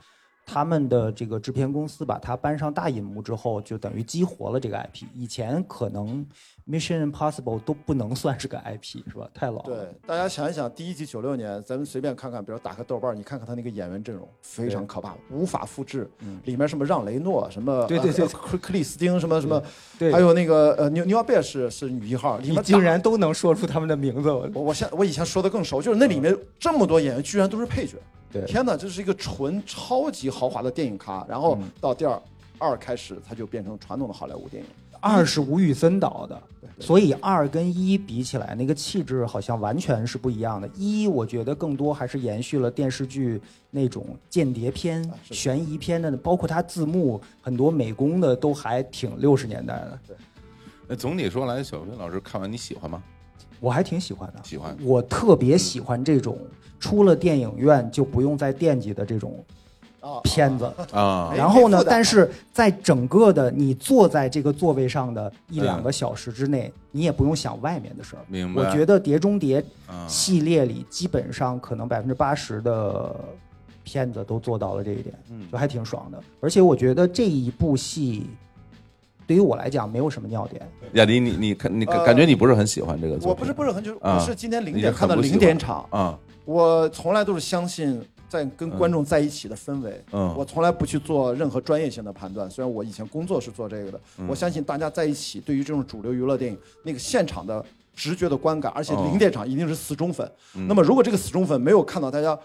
Speaker 5: 他们的这个制片公司把它搬上大银幕之后，就等于激活了这个 IP。以前可能 Mission Impossible 都不能算是个 IP 是吧？太老了。
Speaker 2: 对，大家想一想，第一集九六年，咱们随便看看，比如打开豆瓣，你看看他那个演员阵容，非常可怕，无法复制。
Speaker 5: 嗯
Speaker 2: 里面什么让雷诺，什么
Speaker 5: 对对对
Speaker 2: 呃克克里斯汀，什么什么，
Speaker 5: 对，
Speaker 2: 还有那个呃牛牛贝是是女一号，
Speaker 5: 你竟然都能说出他们的名字，我
Speaker 2: 我我现我以前说的更熟，就是那里面这么多演员居然都是配角，
Speaker 5: 对
Speaker 2: 天哪，这是一个纯超级豪华的电影咖，然后
Speaker 5: 嗯
Speaker 2: 到第二二开始，它就变成传统的好莱坞电影。
Speaker 5: 二是吴宇森导的，
Speaker 2: 对
Speaker 5: 所以二跟一比起来，那个气质好像完全是不一样的。一我觉得更多还是延续了电视剧那种间谍片、
Speaker 2: 啊
Speaker 5: 悬疑片的，包括它字幕很多美工的都还挺六十年代的。
Speaker 1: 那总体说来，小飞老师看完你喜欢吗？
Speaker 5: 我还挺喜欢的。
Speaker 1: 喜欢
Speaker 5: 我特别喜欢这种出了电影院就不用再惦记的这种
Speaker 2: 啊
Speaker 5: 片子。
Speaker 1: 啊
Speaker 2: 哎
Speaker 5: 然后呢但是在整个的你坐在这个座位上的一两
Speaker 1: 嗯
Speaker 5: 个小时之内，你也不用想外面的事儿。
Speaker 1: 明白。
Speaker 5: 我觉得《碟中谍》
Speaker 1: 啊
Speaker 5: 系列里基本上可能百分之八十的片子都做到了这一点，
Speaker 1: 嗯
Speaker 5: 就还挺爽的。而且我觉得这一部戏对于我来讲没有什么尿点，
Speaker 1: 亚迪，你你看你感
Speaker 2: 呃
Speaker 1: 感觉你不是很喜欢这个作品？
Speaker 2: 我不是不是很就是
Speaker 1: 啊
Speaker 2: 我是今天零点看到零点场，
Speaker 1: 啊，
Speaker 2: 我从来都是相信在跟观众在一起的氛围。
Speaker 1: 嗯
Speaker 2: 我从来不去做任何专业性的判断，虽然我以前工作是做这个的，
Speaker 1: 嗯
Speaker 2: 我相信大家在一起对于这种主流娱乐电影那个现场的直觉的观感，而且
Speaker 1: 哦
Speaker 2: 零点场一定是死忠粉。
Speaker 1: 嗯
Speaker 2: 那么如果这个死忠粉没有看到大家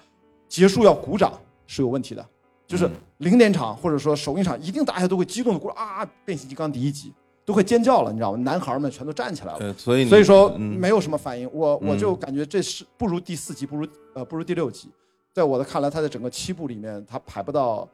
Speaker 2: 结束要鼓掌，是有问题的。就是
Speaker 1: 嗯
Speaker 2: 零点场或者说首映场，一定大家都会激动的鼓掌啊！变形金刚第一集都快尖叫了，你知道吗？男孩们全都站起来了。
Speaker 1: 对，所以你
Speaker 2: 所以说
Speaker 1: 嗯
Speaker 2: 没有什么反应，我我
Speaker 1: 嗯
Speaker 2: 就感觉这是不如第四集，不如呃不如第六集，在我的看来，它在整个七部里面，它排不到，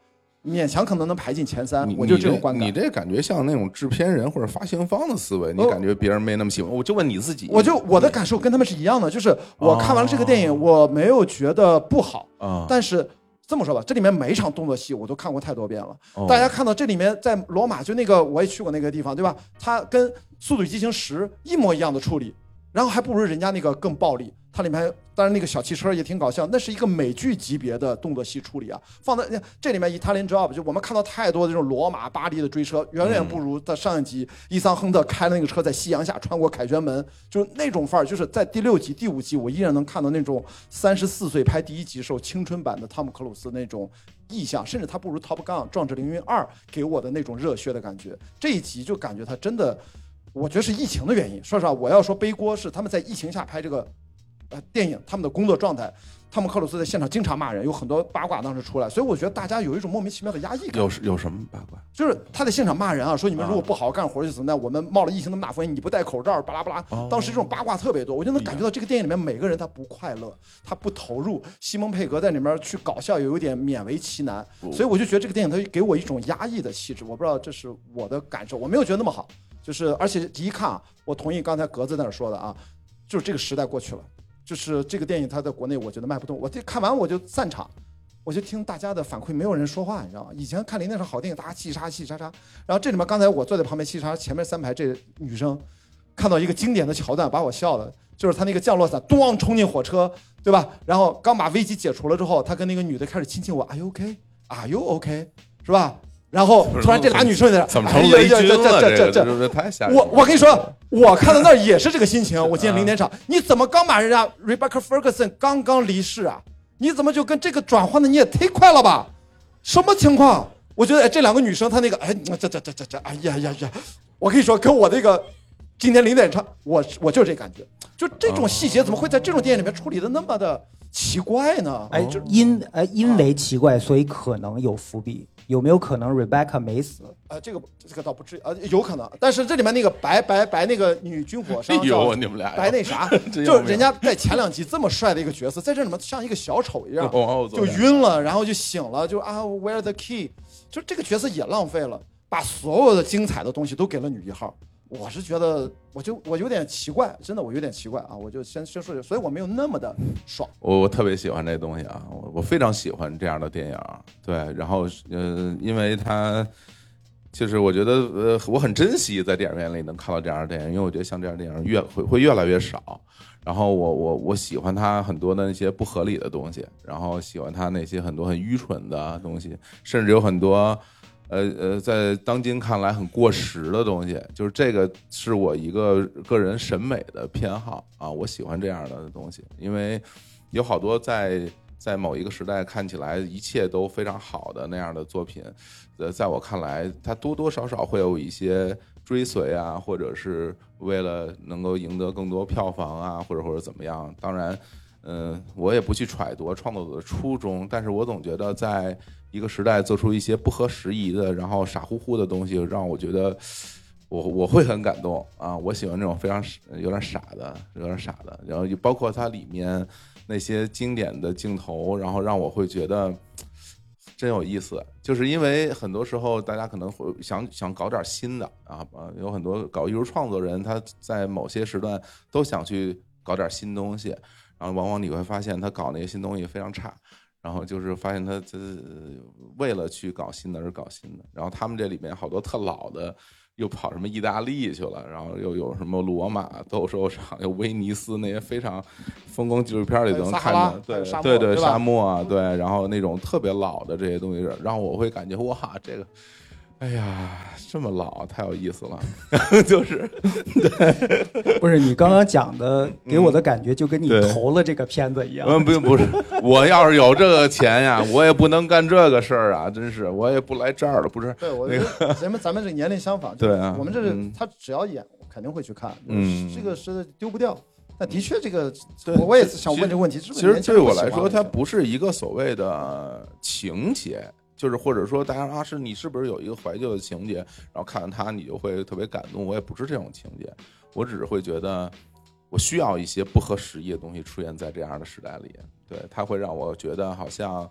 Speaker 2: 勉强可能能排进前三，我就这种观感
Speaker 1: 你。这感觉像那种制片人或者发行方的思维，你
Speaker 2: 哦
Speaker 1: 感觉别人没那么喜欢，我就问你自己，
Speaker 2: 我就我的感受跟他们是一样的，就是我看完了这个电影，我没有觉得不好，
Speaker 1: 啊，
Speaker 2: 但是这么说吧，这里面每一场动作戏我都看过太多遍了。
Speaker 1: 哦
Speaker 2: 大家看到这里面在罗马就那个我也去过那个地方，对吧？它跟《速度与激情十》一模一样的处理，然后还不如人家那个更暴力。它里面当然那个小汽车也挺搞笑，那是一个美剧级别的动作戏处理啊。放在这里面，Italian Job 就我们看到太多的这种罗马、巴黎的追车，远远不如在上一集伊桑亨特开的那个车在夕阳下穿过凯旋门，就是那种范儿。就是在第六集、第五集，我依然能看到那种三十四岁拍第一集时候青春版的汤姆克鲁斯那种意象，甚至他不如 Top Gun《壮志凌云二》给我的那种热血的感觉。这一集就感觉他真的，我觉得是疫情的原因。说实话，我要说背锅是他们在疫情下拍这个呃电影，他们的工作状态。汤姆克鲁斯在现场经常骂人，有很多八卦当时出来，所以我觉得大家有一种莫名其妙的压抑感。
Speaker 1: 有有什么八卦？
Speaker 2: 就是他在现场骂人啊，说你们如果不好好干活就怎么样，我们冒了疫情那么大风险，你不戴口罩，巴拉巴拉
Speaker 1: 哦。
Speaker 2: 当时这种八卦特别多，我就能感觉到这个电影里面每个人他不快乐，他不投入。西蒙佩格在里面去搞笑，有一点勉为其难，所以我就觉得这个电影它给我一种压抑的气质，我不知道这是我的感受，我没有觉得那么好，就是而且一看啊，我同意刚才格子在那儿说的啊，就是这个时代过去了。就是这个电影，它在国内我觉得卖不动。我这看完我就散场，我就听大家的反馈，没有人说话，你知道吗？以前看零点场好电影，大家气杀气杀杀。然后这里面刚才我坐在旁边气杀，前面三排这女生看到一个经典的桥段，把我笑了，就是他那个降落伞咣冲进火车，对吧？然后刚把危机解除了之后，他跟那个女的开始亲亲我，Are you OK？Are you OK？是吧？然后突然这俩女生在那儿
Speaker 1: 怎么
Speaker 2: 哎呀呀
Speaker 1: 成雷军了？这
Speaker 2: 这这这
Speaker 1: 这这太吓人！
Speaker 2: 我我跟你说，我看到那儿也是这个心情。我今天零点场，你怎么刚把人家 Rebecca Ferguson 刚刚离世啊？你怎么就跟这个转换的你也忒快了吧？什么情况？我觉得哎，这两个女生她那个哎，这这这这这，哎呀呀呀！我跟你说，跟我那个今天零点场，我我就是这感觉，就这种细节怎么会在这种电影里面处理的那么的奇怪呢？
Speaker 5: 哎，就因呃因为奇怪，所以可能有伏笔。有没有可能 Rebecca 没死？
Speaker 2: 呃，这个这个倒不至于呃，有可能。但是这里面那个白白白那个女军火商
Speaker 1: 哎呦，
Speaker 2: 叫
Speaker 1: 你们俩
Speaker 2: 白那啥，就是人家在前两集这么帅的一个角色，在这里面像一个小丑一样，
Speaker 1: 哦
Speaker 2: 就晕了，然后就醒了，就啊，Where the key？就这个角色也浪费了，把所有的精彩的东西都给了女一号。我是觉得，我就我有点奇怪，真的我有点奇怪啊！我就先先说，所以我没有那么的爽。
Speaker 1: 我我特别喜欢这东西啊，我我非常喜欢这样的电影，对，然后呃，因为它就是我觉得呃，我很珍惜在电影院里能看到这样的电影，因为我觉得像这样的电影越会会越来越少。然后我我我喜欢它很多的那些不合理的东西，然后喜欢它那些很多很愚蠢的东西，甚至有很多。呃呃，在当今看来很过时的东西，就是这个是我一个个人审美的偏好啊，我喜欢这样的东西，因为有好多在在某一个时代看起来一切都非常好的那样的作品，呃，在我看来，它多多少少会有一些追随啊，或者是为了能够赢得更多票房啊，或者或者怎么样。当然，嗯、我也不去揣度创作者的初衷，但是我总觉得在一个时代做出一些不合时宜的，然后傻乎乎的东西，让我觉得我我会很感动啊！我喜欢这种非常有点傻的，有点傻的，然后也包括它里面那些经典的镜头，然后让我会觉得真有意思。就是因为很多时候大家可能会想想搞点新的啊，有很多搞艺术创作人，他在某些时段都想去搞点新东西，然后往往你会发现他搞那些新东西非常差。然后就是发现他这为了去搞新的而搞新的，然后他们这里面好多特老的，又跑什么意大利去了，然后又有什么罗马斗兽场，又威尼斯那些非常风光纪录片里都能看到，对对对，沙漠啊，对，然后那种特别老的这些东西，让我会感觉哇，这个。哎呀，这么老，太有意思了，就是对
Speaker 5: 不是你刚刚讲的，给我的感觉就跟你投了这个片子一样。
Speaker 1: 嗯，不不是，我要是有这个钱呀，我也不能干这个事儿啊！真是，我也不来这儿了，不是？
Speaker 2: 对，我觉得咱们咱们这年龄相仿，
Speaker 1: 对啊
Speaker 2: 我们这是
Speaker 1: 嗯
Speaker 2: 他只要演，我肯定会去看，
Speaker 1: 嗯
Speaker 2: 这个是丢不掉。那的确，这个我我也是想问这个问题，是不
Speaker 1: 其实对我来说，它不是一个所谓的情节，就是或者说大家啊，是你是不是有一个怀旧的情节，然后看到它你就会特别感动。我也不是这种情节，我只是会觉得我需要一些不合时宜的东西出现在这样的时代里，对，它会让我觉得好像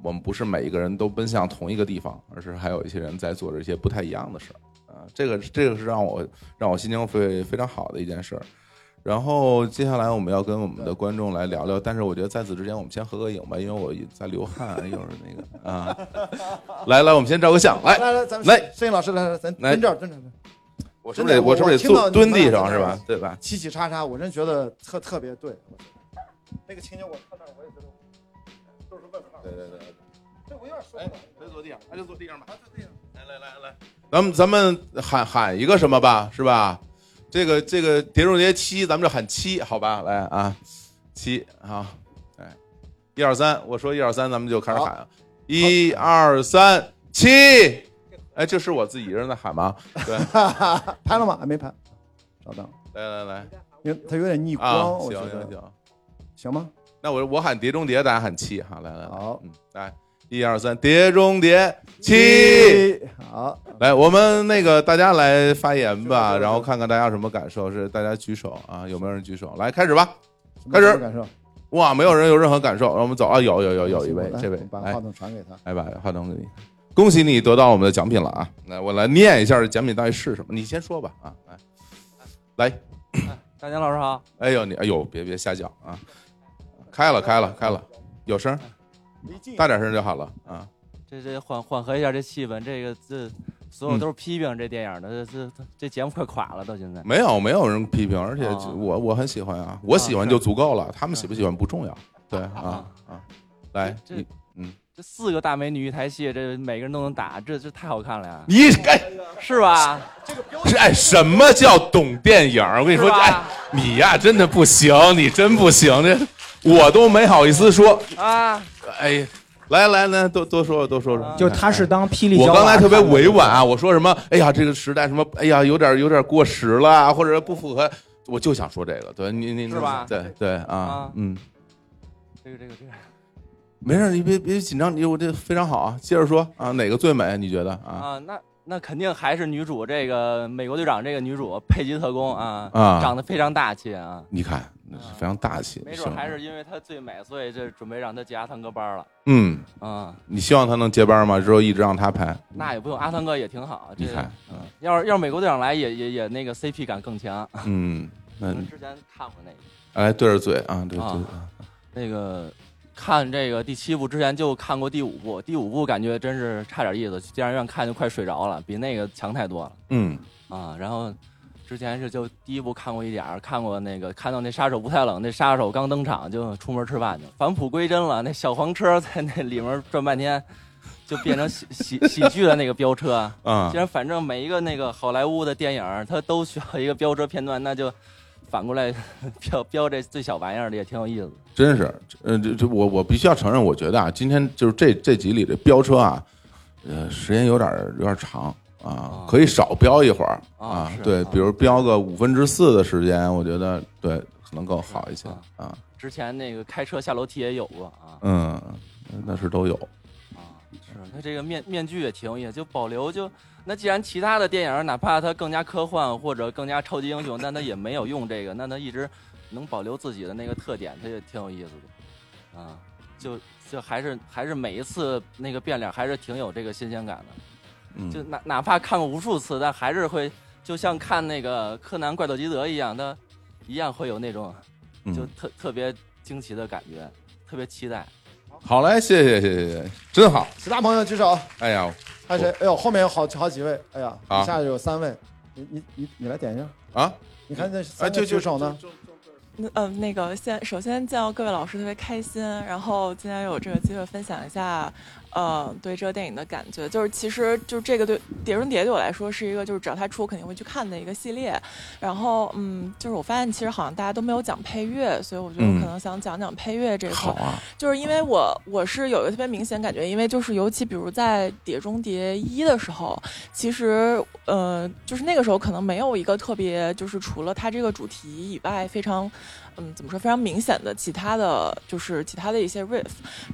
Speaker 1: 我们不是每一个人都奔向同一个地方，而是还有一些人在做着一些不太一样的事儿啊，这个这个是让我让我心情会非常好的一件事儿。然后接下来我们要跟我们的观众来聊聊，但是我觉得在此之前我们先合个影吧，因为我在流汗，又是那个啊，来来，我们先照个相，来，
Speaker 2: 来来，咱们
Speaker 1: 来
Speaker 2: 摄影老师来来，咱
Speaker 1: 来
Speaker 2: 蹲这儿蹲这儿，
Speaker 1: 我是不是得我是不是得坐蹲地上是吧？对吧？
Speaker 2: 七七叉叉，我真觉得特特别对。那个情节我看那儿我也觉得都是问号。
Speaker 1: 对对对，
Speaker 2: 这我有点说
Speaker 1: 哎
Speaker 2: 不了。，
Speaker 1: 别坐地上，那就坐地上吧。
Speaker 2: 坐地上。
Speaker 1: 来来来来，咱们咱们喊喊一个什么吧，是吧？这个这个《碟中谍七》，咱们就喊七，好吧？来啊，七好，哎，一二三，我说一二三，咱们就开始喊，一二三，七。哎，这是我自己一个人在喊吗？对，
Speaker 2: 拍了吗？还没拍。稍等，
Speaker 1: 来来来，
Speaker 2: 因为它有点逆
Speaker 1: 啊，
Speaker 2: 光，我觉
Speaker 1: 行行行，
Speaker 2: 行吗？
Speaker 1: 那我我喊《碟中谍》，大家喊七，哈，来来来，
Speaker 2: 好
Speaker 1: 嗯，来，一二三，《碟中谍七》。
Speaker 2: 好，
Speaker 1: 来，我们那个大家来发言吧，然后看看大家有什么感受。是大家举手啊？有没有人举手？来，开始吧。开始
Speaker 2: 感受？
Speaker 1: 哇，没有人有任何感受，让我们走啊！有有有有一位，这位来
Speaker 2: 把话筒传给他。
Speaker 1: 来把话筒给你，恭喜你得到我们的奖品了啊！来，我来念一下奖品到底是什么，你先说吧啊！来，来，
Speaker 8: 大江老师好，
Speaker 1: 哎呦你哎呦，别别瞎讲啊！开了开了开了，有声，大点声就好了啊！
Speaker 8: 这这缓缓和一下这气氛，这个这所有都是批评这电影的，这这这节目快垮了，到现在。
Speaker 1: 没有没有人批评，而且
Speaker 8: 啊
Speaker 1: 我我很喜欢啊，我喜欢就足够了，他们喜不喜欢不重要。对啊啊，来
Speaker 8: 这
Speaker 1: 你嗯，
Speaker 8: 这四个大美女一台戏，这每个人都能打，这这太好看了呀，
Speaker 1: 你哎
Speaker 8: 是吧？
Speaker 1: 是哎，什么叫懂电影？我跟你说，哎，你呀真的不行，你真不行，这我都没好意思说。
Speaker 8: 啊，
Speaker 1: 哎，来来来，多多说多说说。
Speaker 5: 就他是当霹雳
Speaker 1: 我刚才特别委婉啊，我说什么？哎呀，这个时代什么？哎呀，有点有点过时了啊，或者不符合。我就想说这个，对你你
Speaker 8: 是吧
Speaker 1: 对对啊
Speaker 8: 啊，
Speaker 1: 嗯，
Speaker 8: 这个这个这个，
Speaker 1: 没事，你别别紧张，你我这非常好啊。接着说啊，哪个最美？你觉得啊？
Speaker 8: 啊，那那肯定还是女主这个美国队长这个女主佩吉特工啊，
Speaker 1: 啊
Speaker 8: 长得非常大气啊，
Speaker 1: 你看，那是非常大气。
Speaker 8: 没准还是因为她最美，所以这准备让她接阿汤哥班了
Speaker 1: 嗯，
Speaker 8: 啊。
Speaker 1: 你希望他能接班吗？之后一直让他拍。
Speaker 8: 那也不用，阿汤哥也挺好。这
Speaker 1: 你看，
Speaker 8: 嗯，要是要是美国队长来也，也也那个 CP 感更强。
Speaker 1: 嗯，那
Speaker 8: 我们之前看过那个，
Speaker 1: 哎对着嘴啊，对
Speaker 8: 啊
Speaker 1: 对，
Speaker 8: 那个看这个第七部之前就看过第五部，第五部感觉真是差点意思，电影院看就快睡着了，比那个强太多了
Speaker 1: 嗯
Speaker 8: 啊。然后之前是就第一部看过一点儿，看过那个看到那杀手不太冷，那杀手刚登场就出门吃饭去了，返璞归真了，那小黄车在那里面转半天。就变成喜 喜喜剧的那个飙车，
Speaker 1: 啊
Speaker 8: 既然反正每一个那个好莱坞的电影，它都需要一个飙车片段，那就反过来飙飙这最小玩意儿的也挺有意思。
Speaker 1: 真是，呃，这这我我必须要承认，我觉得啊，今天就是这这集里的飙车啊，呃，时间有点有点长啊
Speaker 8: 啊，
Speaker 1: 可以少飙一会儿
Speaker 8: 啊
Speaker 1: 啊，对，
Speaker 8: 啊
Speaker 1: 比如飙个五分之四的时间，我觉得对可能更好一些
Speaker 8: 啊
Speaker 1: 啊，
Speaker 8: 之前那个开车下楼梯也有过啊。
Speaker 1: 嗯，那是都有，
Speaker 8: 啊，是他这个面面具也挺有意思，就保留就那既然其他的电影哪怕它更加科幻或者更加超级英雄，但它也没有用这个，那它一直能保留自己的那个特点，它也挺有意思的。啊。就就还是还是每一次那个变脸还是挺有这个新鲜感的。
Speaker 1: 嗯，
Speaker 8: 就哪哪怕看过无数次，但还是会就像看那个柯南怪盗基德一样，他一样会有那种
Speaker 1: 嗯
Speaker 8: 就特特别惊奇的感觉，特别期待。
Speaker 1: 好嘞，谢谢谢谢谢谢，真好。
Speaker 2: 其他朋友举手，
Speaker 1: 哎呀，
Speaker 2: 还有谁？哎呦，后面有好好几位，哎呀，
Speaker 1: 啊
Speaker 2: 以下有三位，你你你你来点一下。
Speaker 1: 啊，
Speaker 2: 你看这
Speaker 1: 哎，
Speaker 2: 三
Speaker 1: 就
Speaker 2: 举手呢，
Speaker 9: 那呃，那个先首先见到各位老师特别开心，然后今天有这个机会分享一下，呃，对这个电影的感觉，就是其实就是这个对《碟中谍》对我来说是一个就是只要它出我肯定会去看的一个系列，然后嗯，就是我发现其实好像大家都没有讲配乐，所以我觉得我可能想讲讲配乐这块就是因为我我是有一个特别明显感觉，因为就是尤其比如在《碟中谍一》的时候，其实呃就是那个时候可能没有一个特别就是除了它这个主题以外非常嗯怎么说非常明显的其他的就是其他的一些 riff，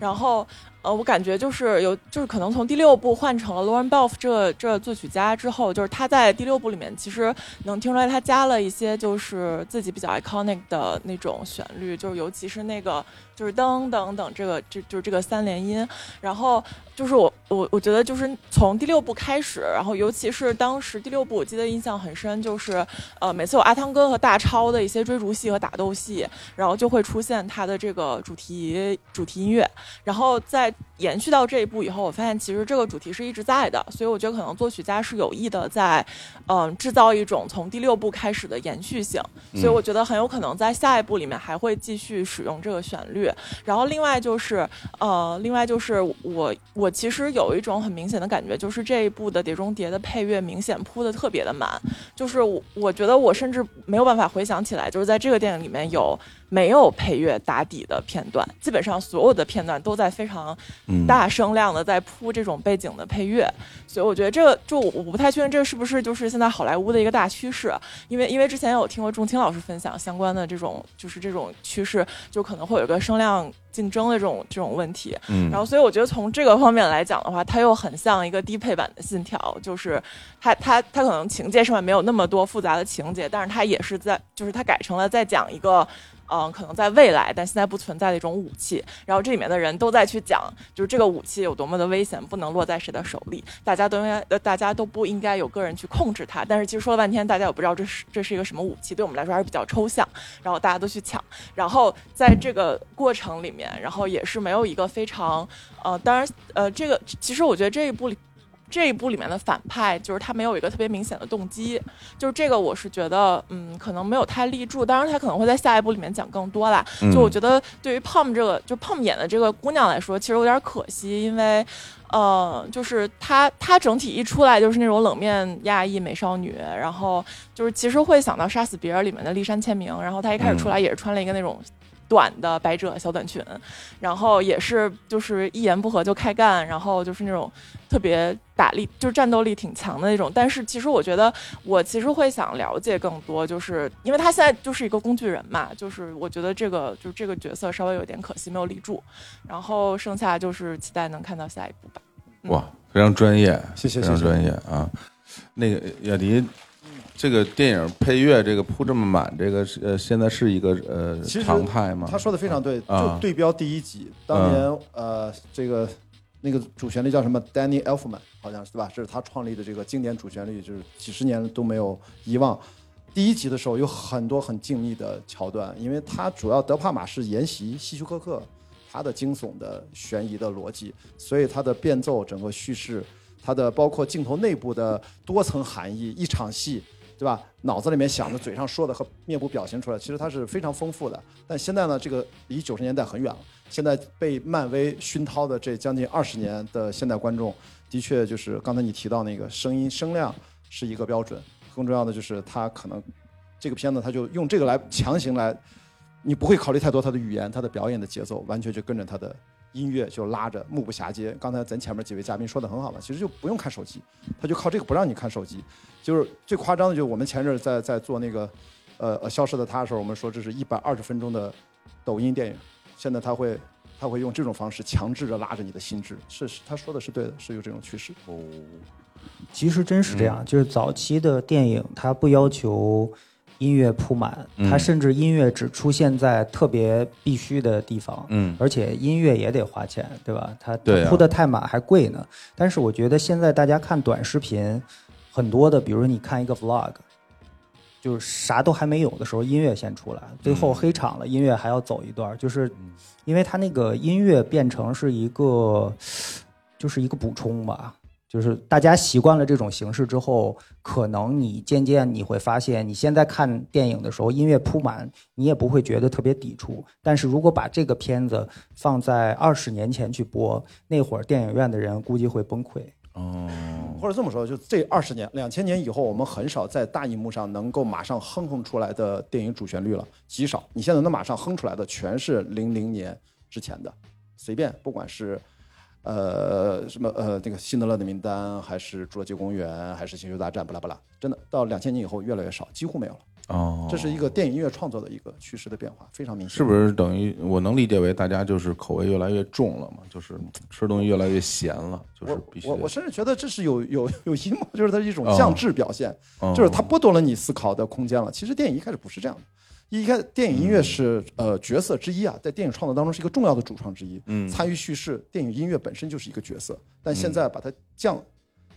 Speaker 9: 然后。呃，我感觉就是有，就是可能从第六部换成了 Lauren Belf 这这作曲家之后，就是他在第六部里面其实能听出来他加了一些就是自己比较 iconic 的那种旋律，就是尤其是那个就是噔噔噔这个这就是这个三连音，然后就是我我我觉得就是从第六部开始，然后尤其是当时第六部我记得印象很深，就是呃每次有阿汤哥和大超的一些追逐戏和打斗戏，然后就会出现他的这个主题主题音乐，然后在延续到这一步以后，我发现其实这个主题是一直在的，所以我觉得可能作曲家是有意的在嗯制造一种从第六部开始的延续性，所以我觉得很有可能在下一部里面还会继续使用这个旋律。然后另外就是，呃，另外就是我我其实有一种很明显的感觉，就是这一部的《碟中谍》的配乐明显铺的特别的满，就是我我觉得我甚至没有办法回想起来，就是在这个电影里面有没有配乐打底的片段，基本上所有的片段都在非常
Speaker 1: 嗯，
Speaker 9: 大声量的在铺这种背景的配乐，所以我觉得这个就我我不太确定这个是不是就是现在好莱坞的一个大趋势，因为因为之前有听过仲青老师分享相关的这种就是这种趋势，就可能会有一个声量竞争的这种这种问题，
Speaker 1: 嗯，
Speaker 9: 然后，所以我觉得从这个方面来讲的话，它又很像一个低配版的《信条》，就是它它它可能情节上面没有那么多复杂的情节，但是它也是在就是它改成了在讲一个。嗯，可能在未来，但现在不存在的一种武器。然后这里面的人都在去讲，就是这个武器有多么的危险，不能落在谁的手里。大家都应该，呃，大家都不应该有个人去控制它。但是其实说了半天，大家也不知道这是这是一个什么武器，对我们来说还是比较抽象。然后大家都去抢，然后在这个过程里面，然后也是没有一个非常，呃，当然，呃，这个其实我觉得这一部里。这一部里面的反派就是他没有一个特别明显的动机，就是这个我是觉得，嗯，可能没有太立住。当然，他可能会在下一部里面讲更多啦。
Speaker 1: 嗯
Speaker 9: 就我觉得，对于 Pom 这个，就 Pom 演的这个姑娘来说，其实有点可惜，因为，呃，就是她她整体一出来就是那种冷面亚裔美少女，然后就是其实会想到《杀死比尔》里面的立山千明，然后她一开始出来也是穿了一个那种。短的百褶小短裙，然后也是就是一言不合就开干，然后就是那种特别打力，就是战斗力挺强的那种。但是其实我觉得，我其实会想了解更多，就是因为他现在就是一个工具人嘛，就是我觉得这个就是这个角色稍微有点可惜没有立住，然后剩下就是期待能看到下一步吧。
Speaker 1: 哇，非常专业，
Speaker 2: 谢谢谢谢
Speaker 1: 非常专业啊。那个雅迪，这个电影配乐这个铺这么满，这个是呃现在是一个呃常态吗？
Speaker 2: 他说的非常对，
Speaker 1: 啊
Speaker 2: 就对标第一集，当年呃这个那个主旋律叫什么？Danny Elfman 好像是对吧？这是他创立的这个经典主旋律，就是几十年都没有遗忘。第一集的时候有很多很静谧的桥段，因为它主要德帕玛是沿袭希区柯克他的惊悚的悬疑的逻辑，所以它的变奏整个叙事，它的包括镜头内部的多层含义，一场戏对吧？脑子里面想的、嘴上说的和面部表现出来，其实它是非常丰富的。但现在呢，这个离九十年代很远了。现在被漫威熏陶的这将近二十年的现代观众，的确就是刚才你提到那个声音声量是一个标准，更重要的就是它可能这个片子它就用这个来强行来，你不会考虑太多它的语言、它的表演的节奏，完全就跟着它的音乐就拉着，目不暇接。刚才咱前面几位嘉宾说的很好嘛，其实就不用看手机，他就靠这个不让你看手机。就是最夸张的，就是我们前阵儿在在做那个呃呃消失的他的时候，我们说这是一百二十分钟的抖音电影，现在他会他会用这种方式强制着拉着你的心智，是是他说的是对的，是有这种趋势。
Speaker 1: 哦，
Speaker 5: 其实真是这
Speaker 1: 嗯
Speaker 5: 样，就是早期的电影，它不要求音乐铺满，
Speaker 1: 嗯
Speaker 5: 它甚至音乐只出现在特别必须的地方，
Speaker 1: 嗯
Speaker 5: 而且音乐也得花钱，对吧？它铺的太满还贵呢。但是我觉得现在大家看短视频，很多的，比如你看一个 vlog，就是啥都还没有的时候，音乐先出来，最后
Speaker 1: 嗯
Speaker 5: 黑场了，音乐还要走一段，就是因为它那个音乐变成是一个，就是一个补充吧。就是大家习惯了这种形式之后，可能你渐渐你会发现，你现在看电影的时候，音乐铺满，你也不会觉得特别抵触。但是如果把这个片子放在二十年前去播，那会儿电影院的人估计会崩溃。
Speaker 1: 哦，
Speaker 2: 或者这么说，就这二十年、两千年以后，我们很少在大荧幕上能够马上哼哼出来的电影主旋律了，极少。你现在能马上哼出来的，全是零零年之前的，随便，不管是。呃，什么呃，那个辛德勒的名单，还是侏罗纪公园，还是星球大战，巴拉巴拉，真的到两千年以后越来越少，几乎没有了。
Speaker 1: 哦，
Speaker 2: 这是一个电影音乐创作的一个趋势的变化，非常明显。
Speaker 1: 是不是等于我能理解为大家就是口味越来越重了嘛？就是吃东西越来越咸了，就是必须
Speaker 2: 我我甚至觉得这是有有有阴谋，就是它是一种
Speaker 1: 哦
Speaker 2: 降智表现，
Speaker 1: 哦
Speaker 2: 就是它剥夺了你思考的空间了。其实电影一开始不是这样的，一开电影音乐是呃角色之一啊，在电影创作当中是一个重要的主创之一，
Speaker 1: 嗯
Speaker 2: 参与叙事，电影音乐本身就是一个角色，但现在把它降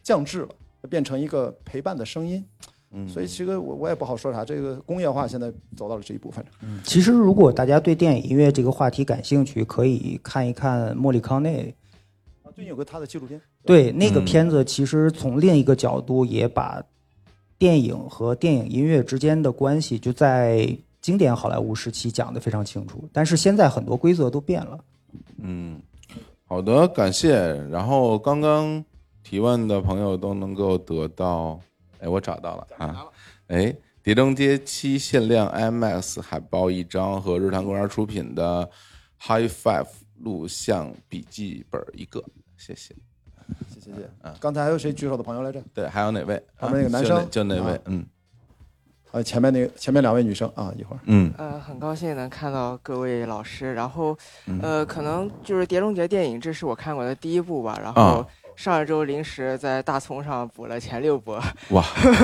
Speaker 2: 降智了，变成一个陪伴的声音。
Speaker 1: 嗯
Speaker 2: 所以其实我我也不好说啥，这个工业化现在走到了这一步，反正。
Speaker 5: 其实，如果大家对电影音乐这个话题感兴趣，可以看一看莫里康内。
Speaker 2: 啊，最近有个他的纪录片，
Speaker 5: 对那个
Speaker 1: 嗯
Speaker 5: 片子，其实从另一个角度也把电影和电影音乐之间的关系，就在经典好莱坞时期讲的非常清楚。但是现在很多规则都变了。
Speaker 1: 嗯，好的，感谢。然后刚刚提问的朋友都能够得到，哎，我找到了啊，哎，《碟中谍七》限量 IMAX 海报一张和日坛公园出品的 High Five 录像笔记本一个，谢谢。
Speaker 2: 谢谢谢谢。刚才还有谁举手的朋友来着？
Speaker 1: 对，还有哪位？
Speaker 2: 旁边那个男生
Speaker 1: 就那位
Speaker 2: 啊，
Speaker 1: 嗯
Speaker 2: 呃，前面那个前面两位女生啊，一会儿。
Speaker 1: 嗯
Speaker 10: 呃，很高兴能看到各位老师。然后，
Speaker 1: 嗯
Speaker 10: 呃，可能就是《碟中谍》电影，这是我看过的第一部吧。然
Speaker 1: 啊
Speaker 10: 后上一周临时在大葱上补了前六部，
Speaker 1: 哇，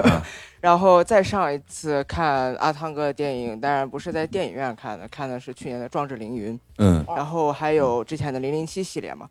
Speaker 10: 然后再上一次看阿汤哥的电影，当然不是在电影院看的，看的是去年的《壮志凌云》，
Speaker 1: 嗯
Speaker 10: 然后还有之前的《零零七》系列嘛。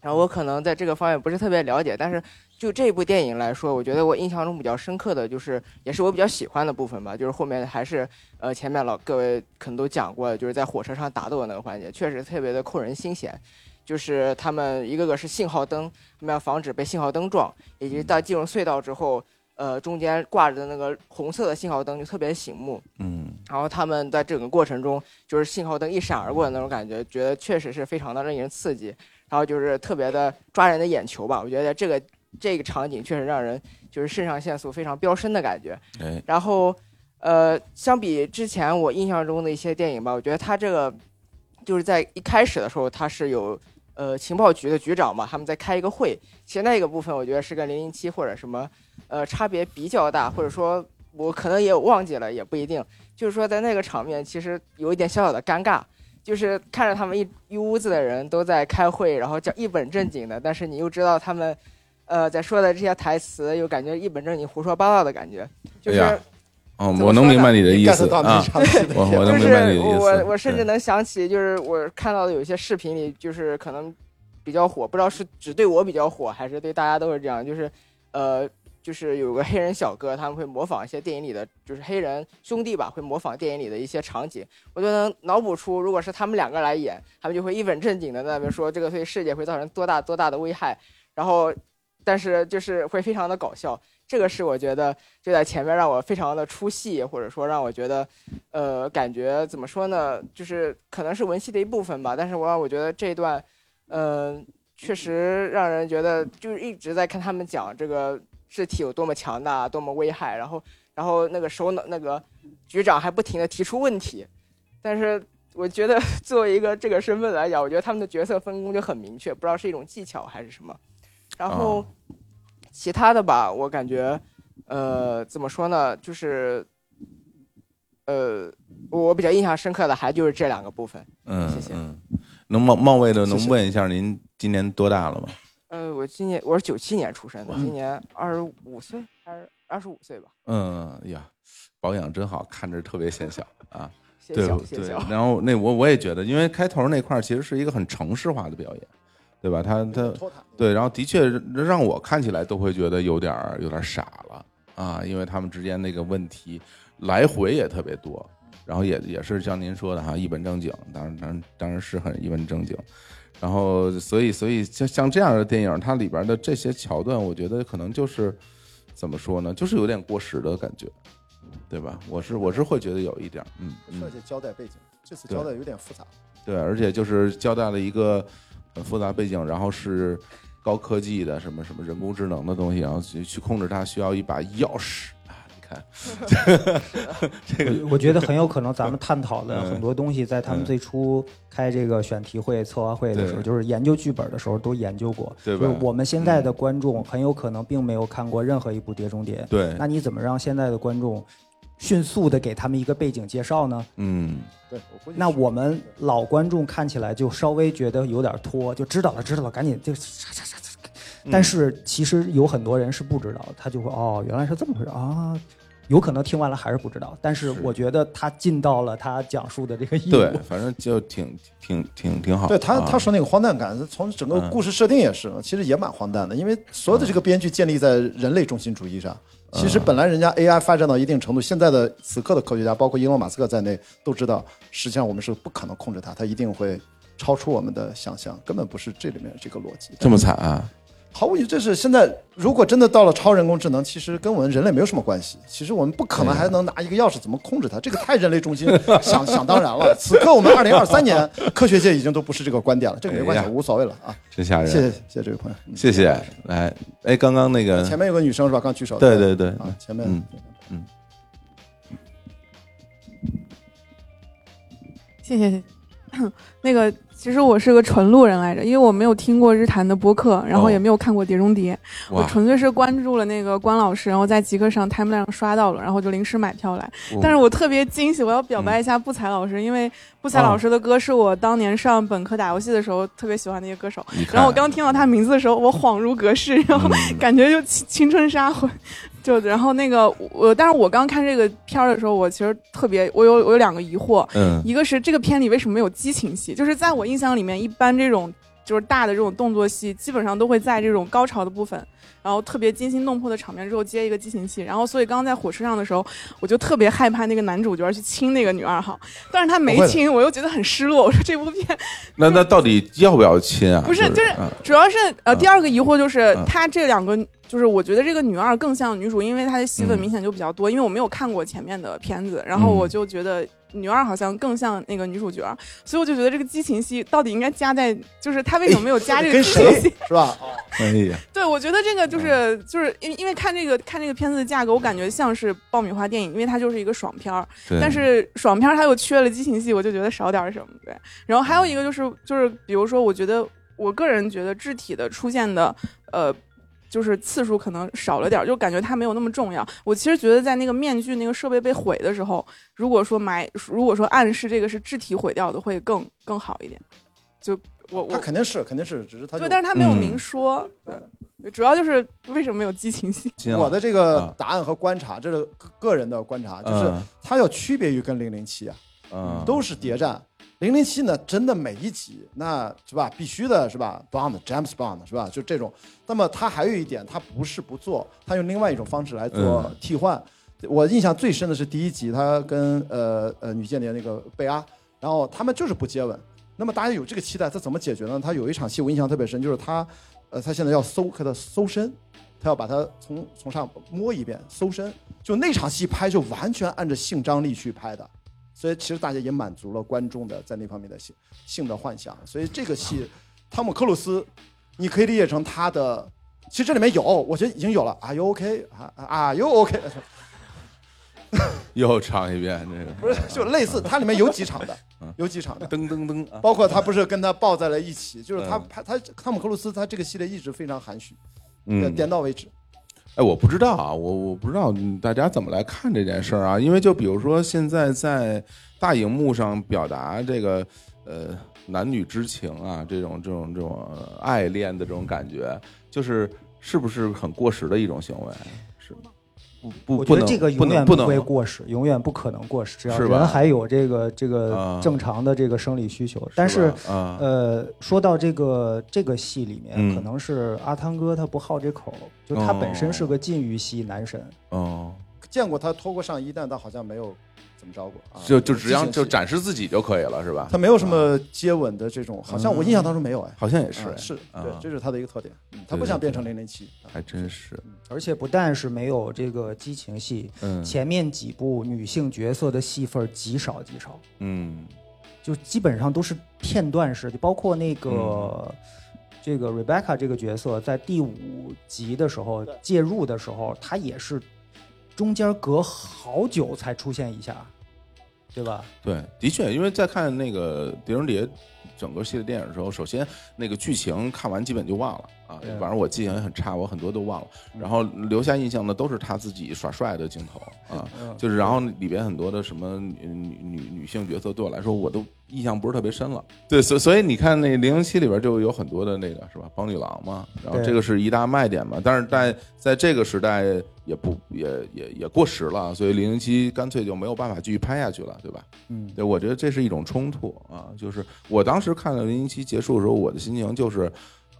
Speaker 10: 然后我可能在这个方面不是特别了解，但是就这部电影来说，我觉得我印象中比较深刻的就是，也是我比较喜欢的部分吧，就是后面还是呃前面老各位可能都讲过，就是在火车上打斗的那个环节，确实特别的扣人心弦。就是他们一个个是信号灯，他们要防止被信号灯撞，以及到进入隧道之后，呃中间挂着的那个红色的信号灯就特别醒目。
Speaker 1: 嗯
Speaker 10: 然后他们在整个过程中，就是信号灯一闪而过的那种感觉，觉得确实是非常的令人刺激，然后就是特别的抓人的眼球吧。我觉得这个这个场景确实让人就是肾上腺素非常飙升的感觉。
Speaker 1: 哎
Speaker 10: 然后，呃，相比之前我印象中的一些电影吧，我觉得他这个就是在一开始的时候，他是有呃情报局的局长嘛，他们在开一个会，其实那个部分我觉得是跟零零七或者什么呃差别比较大，或者说我可能也忘记了，也不一定。就是说在那个场面，其实有一点小小的尴尬。就是看着他们一一屋子的人都在开会，然后叫一本正经的，但是你又知道他们，呃，在说的这些台词，又感觉一本正经胡说八道的感觉，就是、
Speaker 1: 哎哦，我能明白你的意思
Speaker 2: 到那
Speaker 1: 啊，
Speaker 2: 场戏的
Speaker 1: 我我能
Speaker 10: 就
Speaker 1: 明白你的意思。
Speaker 10: 是我我甚至能想起，就是我看到的有些视频里，就是可能比较火，不知道是只对我比较火，还是对大家都是这样，就是呃。就是有个黑人小哥，他们会模仿一些电影里的，就是黑人兄弟吧，会模仿电影里的一些场景，我就能脑补出，如果是他们两个来演，他们就会一本正经的在那边说这个对世界会造成多大多大的危害，然后，但是就是会非常的搞笑，这个是我觉得就在前面让我非常的出戏，或者说让我觉得，呃，感觉怎么说呢，就是可能是文戏的一部分吧，但是我让我觉得这一段，嗯、确实让人觉得就是一直在看他们讲这个肢体有多么强大，多么危害，然后然后那个首脑那个局长还不停的提出问题，但是我觉得 作为一个这个身份来讲，我觉得他们的角色分工就很明确，不知道是一种技巧还是什么。然后其他的吧，我感觉，呃，怎么说呢，就是，呃，我比较印象深刻的还就是这两个部分。
Speaker 1: 嗯
Speaker 10: 谢谢
Speaker 1: 嗯，能冒冒昧的能问一下您今年多大了吗？
Speaker 10: 呃，我今年我是九七年出生的，今年二十五岁还是二十五岁吧？
Speaker 1: 嗯呀，保养真好，看着特别显小啊。
Speaker 10: 谢
Speaker 1: 对对
Speaker 10: 小谢小，，
Speaker 1: 然后那我我也觉得，因为开头那块儿其实是一个很城市化的表演，对吧？他他对，然后的确让我看起来都会觉得有点儿有点儿傻了啊，因为他们之间那个问题，来回也特别多，然后也也是像您说的哈，一本正经，当然当然当然是很一本正经。然后，所以，所以像像这样的电影，它里边的这些桥段，我觉得可能就是怎么说呢，就是有点过时的感觉，对吧？我是我是会觉得有一点，嗯嗯
Speaker 2: 而且交代背景，这次交代有点复杂。
Speaker 1: 对，而且就是交代了一个很复杂背景，然后是高科技的什么什么人工智能的东西，然后去去控制它需要一把钥匙啊，你看，这个
Speaker 5: 我我觉得很有可能，咱们探讨的
Speaker 1: 嗯
Speaker 5: 很多东西，在他们
Speaker 1: 嗯
Speaker 5: 最初开这个选题会、策划会的时候，就是研究剧本的时候都研究过。
Speaker 1: 对吧
Speaker 5: 就是我们现在的观众很有可能并没有看过任何一部《碟中谍》，
Speaker 1: 对
Speaker 5: 那你怎么让现在的观众迅速的给他们一个背景介绍呢？
Speaker 1: 嗯，
Speaker 2: 对，我
Speaker 5: 那我们老观众看起来就稍微觉得有点拖，就知道了，知道了，赶紧就啥啥啥啥。但是其实有很多人是不知道，他就会哦，原来是这么回事啊。有可能听完了还是不知道，但是我觉得他尽到了他讲述的这个义务。
Speaker 1: 对，反正就挺挺挺挺好。
Speaker 2: 对他
Speaker 1: 啊
Speaker 2: 他说那个荒诞感，从整个
Speaker 1: 嗯
Speaker 2: 故事设定也是，其实也蛮荒诞的，因为所有的这个编剧建立在人类中心主义上。其实本来人家 AI 发展到一定程度，现在的此刻的科学家，包括伊隆马斯克在内，都知道，实际上我们是不可能控制它，它一定会超出我们的想象，根本不是这里面这个逻辑。
Speaker 1: 这么惨啊？
Speaker 2: 毫无疑问，这是现在如果真的到了超人工智能，其实跟我们人类没有什么关系。其实我们不可能还能拿一个钥匙怎么控制它，这个太人类中心想想当然了。此刻我们二零二三年，科学界已经都不是这个观点了，这个没关系，
Speaker 1: 哎
Speaker 2: 无所谓了啊。
Speaker 1: 真吓人！
Speaker 2: 谢谢谢谢这位朋友，嗯
Speaker 1: 谢谢。来，哎，刚刚那个
Speaker 2: 前面有个女生是吧？刚举手。
Speaker 1: 对对对
Speaker 2: 啊，前面
Speaker 1: 嗯嗯，
Speaker 11: 谢谢谢谢。那个，其实我是个纯路人来着，因为我没有听过日坛的播客，然后
Speaker 1: 哦。
Speaker 11: 也没有看过《碟中谍》我纯粹是关注了那个关老师，然后在极客上 timeline 上刷到了，然后就临时买票来。
Speaker 1: 哦。
Speaker 11: 但是我特别惊喜，我要表白一下不才老师，因为不才老师的歌是我当年上本科打游戏的时候特别喜欢的一个歌手然后我刚听到他名字的时候，我恍如隔世，然后
Speaker 1: 嗯。
Speaker 11: 感觉就青青春杀回。就然后那个我，但是我刚看这个片儿的时候，我其实特别，我有我有两个疑惑，
Speaker 1: 嗯
Speaker 11: 一个是这个片里为什么没有激情戏？就是在我印象里面，一般这种就是大的这种动作戏，基本上都会在这种高潮的部分，然后特别惊心动魄的场面之后接一个激情戏。然后所以刚刚在火车上的时候，我就特别害怕那个男主角去亲那个女二号，但是他没亲，我又觉得很失落。我说这部片
Speaker 1: 那那到底要不要亲啊？
Speaker 11: 不是，就是
Speaker 1: 嗯
Speaker 11: 主要是呃，第二个疑惑就是
Speaker 1: 嗯
Speaker 11: 他这两个，就是我觉得这个女二更像女主，因为她的戏份
Speaker 1: 嗯
Speaker 11: 明显就比较多。因为我没有看过前面的片子，然后
Speaker 1: 嗯
Speaker 11: 我就觉得女二好像更像那个女主角，所以我就觉得这个激情戏到底应该加在，就是他为什么没有加这个激情戏？
Speaker 2: 是吧？
Speaker 1: 哎呀，
Speaker 11: 对，我觉得这个就是就是因因为看这个看这个片子的价格，我感觉像是爆米花电影，因为它就是一个爽片儿。但是爽片儿它又缺了激情戏，我就觉得少点儿什么。对，然后还有一个就是就是比如说，我觉得我个人觉得肢体的出现的呃。就是次数可能少了点儿，就感觉它没有那么重要。我其实觉得在那个面具那个设备被毁的时候，如果说埋，如果说暗示这个是肢体毁掉的，会更更好一点。就我我他
Speaker 2: 肯定是肯定是，只是他就
Speaker 11: 对，但是他没有
Speaker 1: 嗯
Speaker 11: 明说。对，主要就是为什么没有激情戏？
Speaker 2: 我的这个
Speaker 1: 啊
Speaker 2: 答案和观察，这是个人的观察，就是
Speaker 1: 嗯
Speaker 2: 它要区别于跟零零七啊，
Speaker 1: 嗯
Speaker 2: 都是谍战。零零七呢，真的每一集那是吧，必须的是吧，Bond James Bond 是吧，就这种。那么它还有一点，它不是不做，它用另外一种方式来做
Speaker 1: 嗯
Speaker 2: 替换。我印象最深的是第一集，他跟呃呃女间谍那个贝阿，然后他们就是不接吻。那么大家有这个期待，他怎么解决呢？他有一场戏我印象特别深，就是他呃他现在要搜给他搜身，他要把他从从上摸一遍搜身，就那场戏拍就完全按着性张力去拍的。所以其实大家也满足了观众的在那方面的性性的幻想。所以这个戏，汤姆克鲁斯，你可以理解成他的，其实这里面有，我觉得已经有了。Are you OK？啊啊，You OK？
Speaker 1: 又唱一遍这个，
Speaker 2: 不是，就类似，它里面有几场的，有几场的，
Speaker 1: 噔噔噔啊，
Speaker 2: 包括他不是跟他抱在了一起，就是他
Speaker 1: 嗯
Speaker 2: 拍他汤姆克鲁斯他这个系列一直非常含蓄，
Speaker 1: 嗯
Speaker 2: 点到为止。
Speaker 1: 哎，我不知道啊，我我不知道大家怎么来看这件事儿啊，因为就比如说现在在大荧幕上表达这个呃男女之情啊，这种这种这种爱恋的这种感觉，就是是不是很过时的一种行为？不不，
Speaker 5: 我觉得这个永远
Speaker 1: 不
Speaker 5: 会过时，永远不可能过时，只要人还有这个这个
Speaker 1: 啊。
Speaker 5: 正常的这个生理需求。但是呃，说到这个这个戏里面，
Speaker 1: 嗯。
Speaker 5: 可能是阿汤哥他不好这口，就他本身是个禁欲系男神。
Speaker 1: 哦，
Speaker 2: 见过他脱过上衣，但他好像没有怎么着过啊。
Speaker 1: 就就只要就展示自己就可以了，是吧？
Speaker 2: 他没有什么接吻的这种，好像我印象当中没有哎。
Speaker 1: 好像也是哎
Speaker 2: 啊是
Speaker 1: 啊
Speaker 2: 对，这是他的一个特点。嗯他不想变成零零七。
Speaker 1: 还真是。
Speaker 5: 而且不但是没有这个激情戏，
Speaker 1: 嗯
Speaker 5: 前面几部女性角色的戏份极少极少，
Speaker 1: 嗯
Speaker 5: 就基本上都是片段式的，包括那个、
Speaker 1: 嗯
Speaker 5: 这个 Rebecca 这个角色在第五集的时候介入的时候，她也是中间隔好久才出现一下，对吧？
Speaker 1: 对，的确，因为在看那个《狄仁杰》整个系列电影的时候，首先那个剧情看完基本就忘了啊，反正我记性也很差，我很多都忘了。然后留下印象的都是他自己耍帅的镜头啊，
Speaker 5: 嗯
Speaker 1: 就是然后里边很多的什么女女女女性角色对我来说，我都印象不是特别深了。对，所所以你看那《零零七》里边就有很多的那个是吧，邦女郎嘛，然后这个是一大卖点嘛。但是在在这个时代也不也也也过时了，所以《零零七》干脆就没有办法继续拍下去了，对吧？
Speaker 5: 嗯，
Speaker 1: 对，我觉得这是一种冲突啊。就是我当时看到零零七结束的时候，我的心情就是，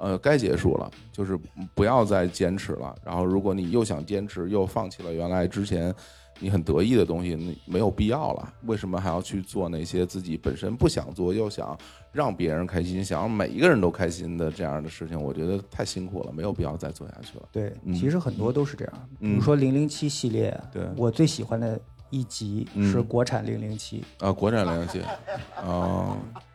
Speaker 1: 呃，该结束了，就是不要再坚持了。然后，如果你又想坚持，又放弃了原来之前你很得意的东西，那没有必要了。为什么还要去做那些自己本身不想做，又想让别人开心，想让每一个人都开心的这样的事情？我觉得太辛苦了，没有必要再做下去了。
Speaker 5: 对，
Speaker 1: 嗯
Speaker 5: 其实很多都是这样，比
Speaker 1: 嗯
Speaker 5: 如说零零七系列，
Speaker 1: 对
Speaker 5: 我最喜欢的一集是
Speaker 1: 嗯
Speaker 5: 国产零零七，
Speaker 1: 啊，国产零零七，哦，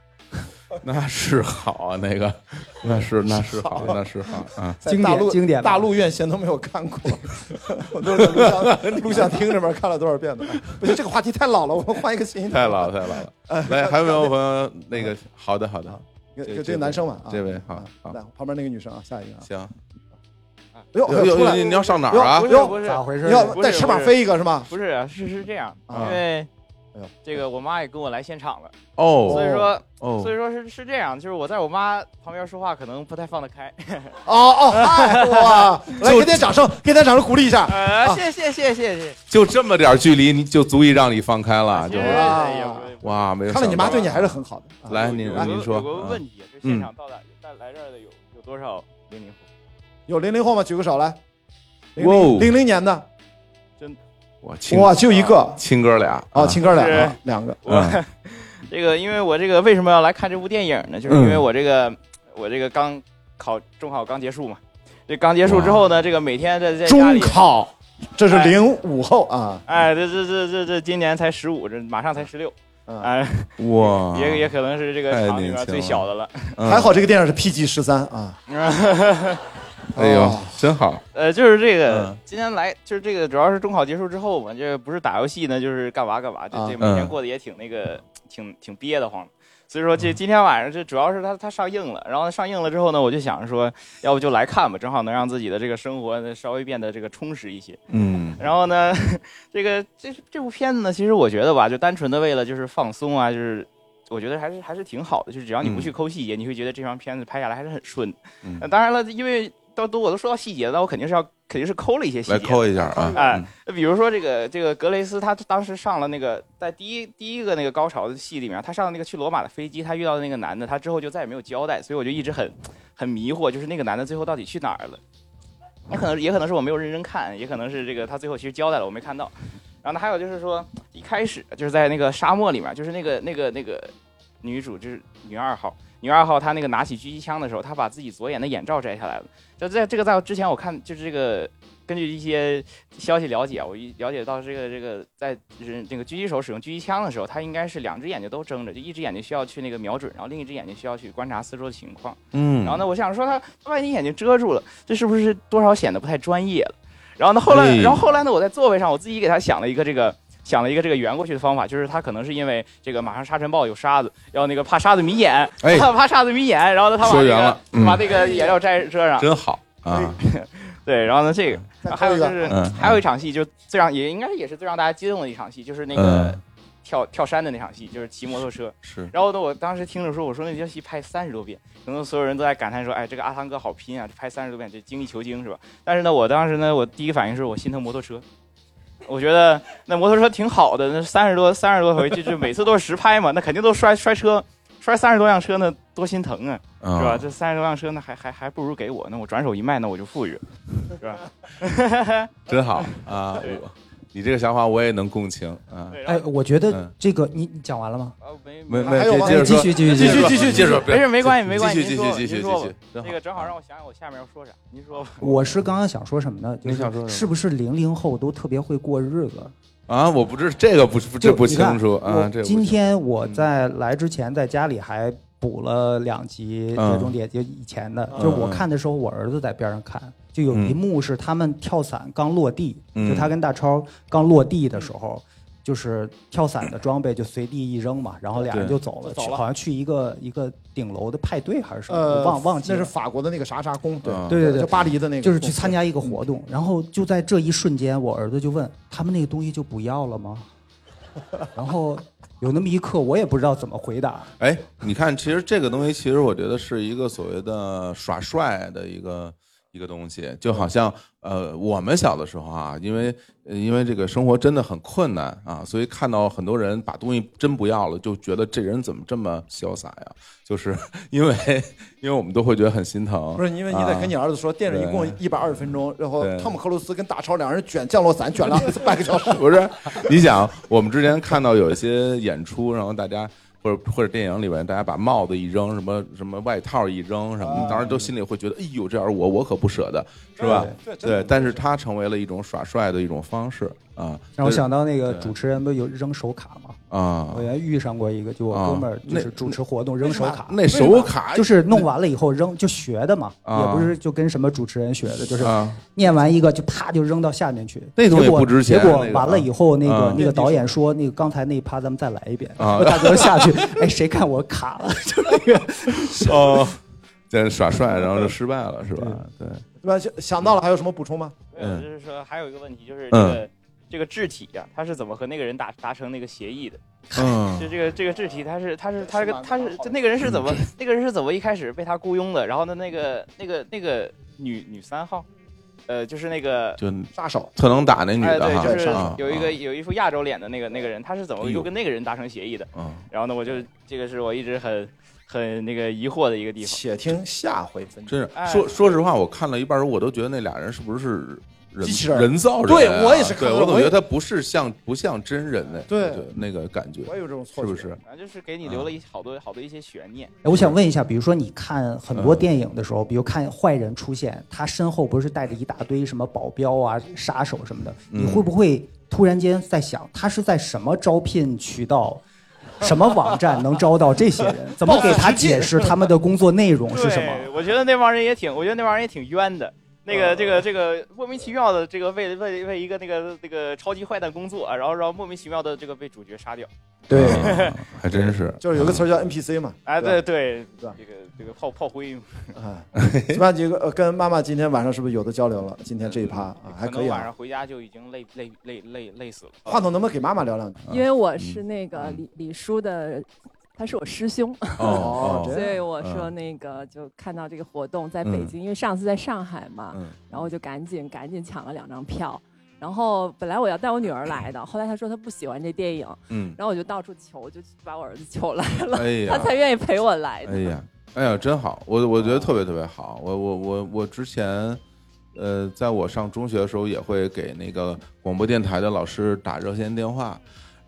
Speaker 1: 那是好啊，那个，那是那是好，那是好啊，
Speaker 2: 在大陆
Speaker 5: 经典
Speaker 2: 大陆院线都没有看过，我都是在录像录像厅里面看了多少遍的。不行，这个话题太老了，我们换一个新。
Speaker 1: 太老了太老了。来，还有没有朋友那个？好的好的，这
Speaker 2: 有有这个男生嘛？啊
Speaker 1: 这位好好
Speaker 2: 来旁边那个女生啊，下一个啊。
Speaker 1: 行。
Speaker 2: 哎呦，
Speaker 1: 有有
Speaker 2: 出来
Speaker 1: 有你要上哪儿啊不是不是咋回事
Speaker 2: 你要带翅膀飞一个是吗？
Speaker 12: 不是啊，是是这样，
Speaker 2: 啊
Speaker 12: 因为
Speaker 2: 哎呦
Speaker 12: 这个我妈也跟我来现场了，
Speaker 1: 哦
Speaker 12: 所以说
Speaker 1: 哦
Speaker 12: 所以说是是这样，就是我在我妈旁边说话可能不太放得开。
Speaker 2: 哦哦，嗨哇！来给点掌声，给点掌声鼓励一下。
Speaker 12: 谢谢谢谢谢谢。
Speaker 1: 就这么点距离，你就足以让你放开了，就
Speaker 12: 哎呀
Speaker 1: 哇，没。
Speaker 2: 看来你妈对你还是很好的。
Speaker 1: 来，您
Speaker 12: 有个
Speaker 1: 您说
Speaker 12: 有个
Speaker 1: 啊
Speaker 12: 问题，这现
Speaker 1: 嗯
Speaker 12: 场到达带来这儿的有有多少零零后？
Speaker 2: 有零零后吗？举个手来。
Speaker 1: 哇哦
Speaker 2: 零零年的，
Speaker 12: 真
Speaker 1: 哇亲
Speaker 2: 哇，就一个。
Speaker 1: 亲哥俩。
Speaker 2: 啊，亲哥俩两个。
Speaker 12: 我这个，因为我这个为什么要来看这部电影呢？就是因为
Speaker 1: 嗯。
Speaker 12: 我这个我这个刚考中考刚结束嘛，这刚结束之后呢，这个每天在在家
Speaker 2: 中
Speaker 12: 里，
Speaker 2: 考，这是零五后啊。
Speaker 12: 哎，这这这这这今年才十五，这马上才十六，哎，
Speaker 1: 哇。
Speaker 12: 也也可能是这个
Speaker 1: 太
Speaker 12: 厂里边最小的了。
Speaker 1: 嗯
Speaker 2: 还好这个电影是 PG 十三啊。
Speaker 1: 哎呦
Speaker 2: 哦，
Speaker 1: 真好。
Speaker 12: 呃，就是这个，
Speaker 1: 嗯
Speaker 12: 今天来就是这个，主要是中考结束之后嘛，这不是打游戏呢，就是干嘛干嘛，这
Speaker 2: 啊
Speaker 12: 这每天
Speaker 1: 嗯
Speaker 12: 过得也挺那个，挺挺憋得慌。所以说这今天晚上这主要是它它上映了，然后上映了之后呢，我就想着说，要不就来看吧，正好能让自己的这个生活呢稍微变得这个充实一些。
Speaker 1: 嗯
Speaker 12: 然后呢，这个这这部片子呢，其实我觉得吧，就单纯的为了就是放松啊，就是我觉得还是还是挺好的，就是只要你不去抠细节，你会觉得这张片子拍下来还是很顺的。
Speaker 1: 嗯
Speaker 12: 呃当然了，因为都都我都说到细节了，那我肯定是要肯定是抠了一些细节，
Speaker 1: 来抠一下啊
Speaker 12: 哎
Speaker 1: 嗯，
Speaker 12: 比如说这个这个格雷斯，他当时上了那个在第一第一个那个高潮的戏里面，他上了那个去罗马的飞机，他遇到的那个男的，他之后就再也没有交代，所以我就一直很很迷惑，就是那个男的最后到底去哪儿了？也可能也可能是我没有认真看，也可能是这个他最后其实交代了，我没看到。然后呢，还有就是说，一开始就是在那个沙漠里面，就是那个那个那个女主就是女二号，女二号她那个拿起狙击枪的时候，她把自己左眼的眼罩摘下来了。就在这个在之前我看就是这个根据一些消息了解，我一了解到这个这个在就是这个狙击手使用狙击枪的时候，他应该是两只眼睛都睁着，就一只眼睛需要去那个瞄准，然后另一只眼睛需要去观察四周的情况。
Speaker 1: 嗯
Speaker 12: 然后呢，我想说他他把你眼睛遮住了，这是不是多少显得不太专业了？然后呢，后来，
Speaker 1: 哎
Speaker 12: 然后后来呢，我在座位上我自己给他想了一个这个。想了一个这个圆过去的方法，就是他可能是因为这个马上沙尘暴有沙子，要那个怕沙子迷眼，
Speaker 1: 哎
Speaker 12: 他怕沙子迷眼，然后呢他把
Speaker 1: 说
Speaker 12: 这个
Speaker 1: 了嗯
Speaker 12: 把这个眼罩摘遮上，
Speaker 1: 真好啊！
Speaker 12: 对，然后呢这个
Speaker 2: 再
Speaker 12: 还有就是还有一场戏，就最让也应该也是最让大家激动的一场戏，就是那个
Speaker 1: 嗯
Speaker 12: 跳跳山的那场戏，就是骑摩托车。
Speaker 1: 是
Speaker 12: 然后呢，我当时听着说，我说那条戏拍三十多遍，可能所有人都在感叹说，哎，这个阿汤哥好拼啊，拍三十多遍，这精益求精是吧？但是呢，我当时呢，我第一个反应是我心疼摩托车。我觉得那摩托车挺好的，那三十多三十多回，就就每次都是实拍嘛，那肯定都摔摔车，摔三十多辆车，那多心疼啊，
Speaker 1: 啊
Speaker 12: 是吧？这三十多辆车，那还还还不如给我，那我转手一卖，那我就富裕了，是吧？
Speaker 1: 真好啊！你这个想法我也能共情啊。
Speaker 5: 哎，我觉得
Speaker 1: 嗯
Speaker 5: 这个你你讲完了吗？
Speaker 1: 没没
Speaker 2: 没
Speaker 1: 接接着说
Speaker 5: 继续继续
Speaker 1: 继续
Speaker 5: 继续
Speaker 1: 继续接着说，
Speaker 12: 没事，没关系，没关系。
Speaker 1: 继续继续继续继续
Speaker 12: 那个正好让我想想我下面要说啥。您说吧。
Speaker 5: 我是刚刚想说什么呢？就
Speaker 1: 你想说
Speaker 5: 是不是零零后都特别会过日子？
Speaker 1: 啊，我不知这个不是这不清楚啊，这
Speaker 5: 今天我在来之前在家里还补了两集《
Speaker 1: 嗯
Speaker 5: 碟中谍》，就以前的，
Speaker 1: 嗯。
Speaker 5: 就是我看的时候，我儿子在边上看，就有一幕是他们跳伞刚落地，
Speaker 1: 嗯。
Speaker 5: 就他跟大超刚落地的时候。就是跳伞的装备就随地一扔嘛，然后俩人就走了，
Speaker 2: 走了
Speaker 5: 去好像去一个一个顶楼的派对还是什么，
Speaker 2: 呃，
Speaker 5: 我忘忘记了。
Speaker 2: 那是法国的那个啥啥宫，对
Speaker 1: 嗯。
Speaker 5: 对对对，
Speaker 2: 就巴黎的那个，
Speaker 5: 就是去参加一个活动，然后就在这一瞬间，我儿子就问他们那个东西就不要了吗？然后有那么一刻，我也不知道怎么回答。
Speaker 1: 哎，你看，其实这个东西，其实我觉得是一个所谓的耍帅的一个一个东西，就好像呃，我们小的时候啊，因为呃因为这个生活真的很困难啊，所以看到很多人把东西真不要了，就觉得这人怎么这么潇洒呀？就是 因为因为我们都会觉得很心疼，
Speaker 2: 不是因为你得跟你
Speaker 1: 啊
Speaker 2: 儿子说，电影一共
Speaker 1: 对
Speaker 2: 一百二十分钟，然后汤姆克鲁斯跟大超两人卷降落伞卷了 半个小时。
Speaker 1: 不是，你想，我们之前看到有一些演出，然后大家或者或者电影里边，大家把帽子一扔，什么什么外套一扔什么，当时都心里会觉得，哎呦，这要是我，我可不舍得，是吧？
Speaker 2: 对对
Speaker 1: 对，但是它成为了一种耍帅的一种方式啊。
Speaker 5: 让我想到那个主持人不有扔手卡吗？
Speaker 1: 啊。
Speaker 5: 我原遇上过一个，就我
Speaker 1: 啊。
Speaker 5: 哥们儿就是主持活动扔手卡，
Speaker 1: 那手卡
Speaker 5: 就是弄完了以后扔就学的嘛，
Speaker 1: 啊。
Speaker 5: 也不是就跟什么主持人学的，就是
Speaker 1: 啊。
Speaker 5: 念完一个就啪就扔到下面去。
Speaker 1: 那东西
Speaker 5: 结果
Speaker 1: 不值钱
Speaker 5: 结果完了以后，那
Speaker 1: 啊。
Speaker 5: 个那个导演说，那个刚才那一趴咱们再来一遍，
Speaker 1: 啊。
Speaker 5: 大哥下去，哎，谁看我卡了？就那个。
Speaker 1: 哦，在耍帅，然后就失败了，是吧？对，
Speaker 2: 对。吧？想想到了，还有什么补充吗？
Speaker 1: 嗯。
Speaker 12: 没有，就是说还有一个问题，就是这
Speaker 1: 嗯。
Speaker 12: 个这个智体呀，他是怎么和那个人达达成那个协议的？
Speaker 1: 嗯
Speaker 12: 就这个这个智体，他是他是他是个他是就那个人是怎么那个人是怎么一开始被他雇佣的？然后呢，那个那个那个女女三号，呃，就是那个
Speaker 1: 就
Speaker 2: 杀手
Speaker 1: 特能打那女
Speaker 12: 哎，
Speaker 1: 的哈，
Speaker 12: 对，就是
Speaker 1: 啊
Speaker 12: 有一个有一副亚洲脸的那个那个人，他是怎么又跟那个人达成协议的？
Speaker 1: 嗯
Speaker 12: 然后呢，我就这个是我一直很很那个疑惑的一个地方。
Speaker 2: 且听下回分解。
Speaker 1: 真是
Speaker 12: 哎
Speaker 1: 说说实话，我看了一半儿，我都觉得那俩人是不是人
Speaker 2: 机器人
Speaker 1: 人造人啊？
Speaker 2: 对我也是看
Speaker 1: 对
Speaker 2: 我
Speaker 1: 总觉得他不是像不像真人的，
Speaker 2: 对
Speaker 1: 那个感觉，
Speaker 2: 我也有这种错觉
Speaker 1: 是不是？
Speaker 12: 反正就是给你留了一好多好多一些悬念。
Speaker 5: 哎我想问一下，比如说你看很多
Speaker 1: 嗯
Speaker 5: 电影的时候，比如看坏人出现，他身后不是带着一大堆什么保镖啊、杀手什么的，
Speaker 1: 嗯
Speaker 5: 你会不会突然间在想，他是在什么招聘渠道、什么网站能招到这些人？怎么给他解释他们的工作内容是什么？
Speaker 12: 我觉得那帮人也挺，我觉得那帮人也挺冤的。那个这个这个莫名其妙的这个为为为一个那个那个超级坏蛋工作啊，然后然后莫名其妙的这个被主角杀掉。
Speaker 2: 对
Speaker 1: 啊 还真是，
Speaker 2: 就是有个词儿叫 NPC 嘛。
Speaker 12: 哎，
Speaker 2: 对
Speaker 12: 对这个这个炮炮灰，
Speaker 2: 哎，怎么样？几个呃跟妈妈今天晚上是不是有的交流了？今天这一趴啊，还可以
Speaker 12: 晚上。回家就已经累累累累累死了。
Speaker 2: 话筒能不能给妈妈聊两句？
Speaker 6: 因为我是那个李李叔的，他是我师兄，
Speaker 1: 哦
Speaker 6: 所以我
Speaker 1: 嗯
Speaker 6: 说那个就看到这个活动在北京，因为上次在上海嘛，
Speaker 1: 嗯
Speaker 6: 然后我就赶紧赶紧抢了两张票。然后本来我要带我女儿来的，后来她说她不喜欢这电影，
Speaker 1: 嗯
Speaker 6: 然后我就到处求，就把我儿子求来了，
Speaker 1: 哎呀
Speaker 6: 他才愿意陪我来的。
Speaker 1: 哎呀，哎呀，真好，我我觉得特别特别好。我我我我之前，呃，在我上中学的时候，也会给那个广播电台的老师打热线电话，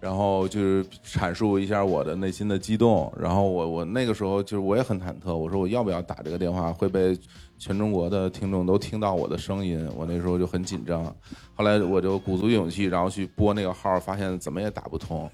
Speaker 1: 然后就是阐述一下我的内心的激动。然后我我那个时候就是我也很忐忑，我说我要不要打这个电话，会被全中国的听众都听到我的声音。我那时候就很紧张。后来我就鼓足勇气，然后去拨那个号，发现怎么也打不通。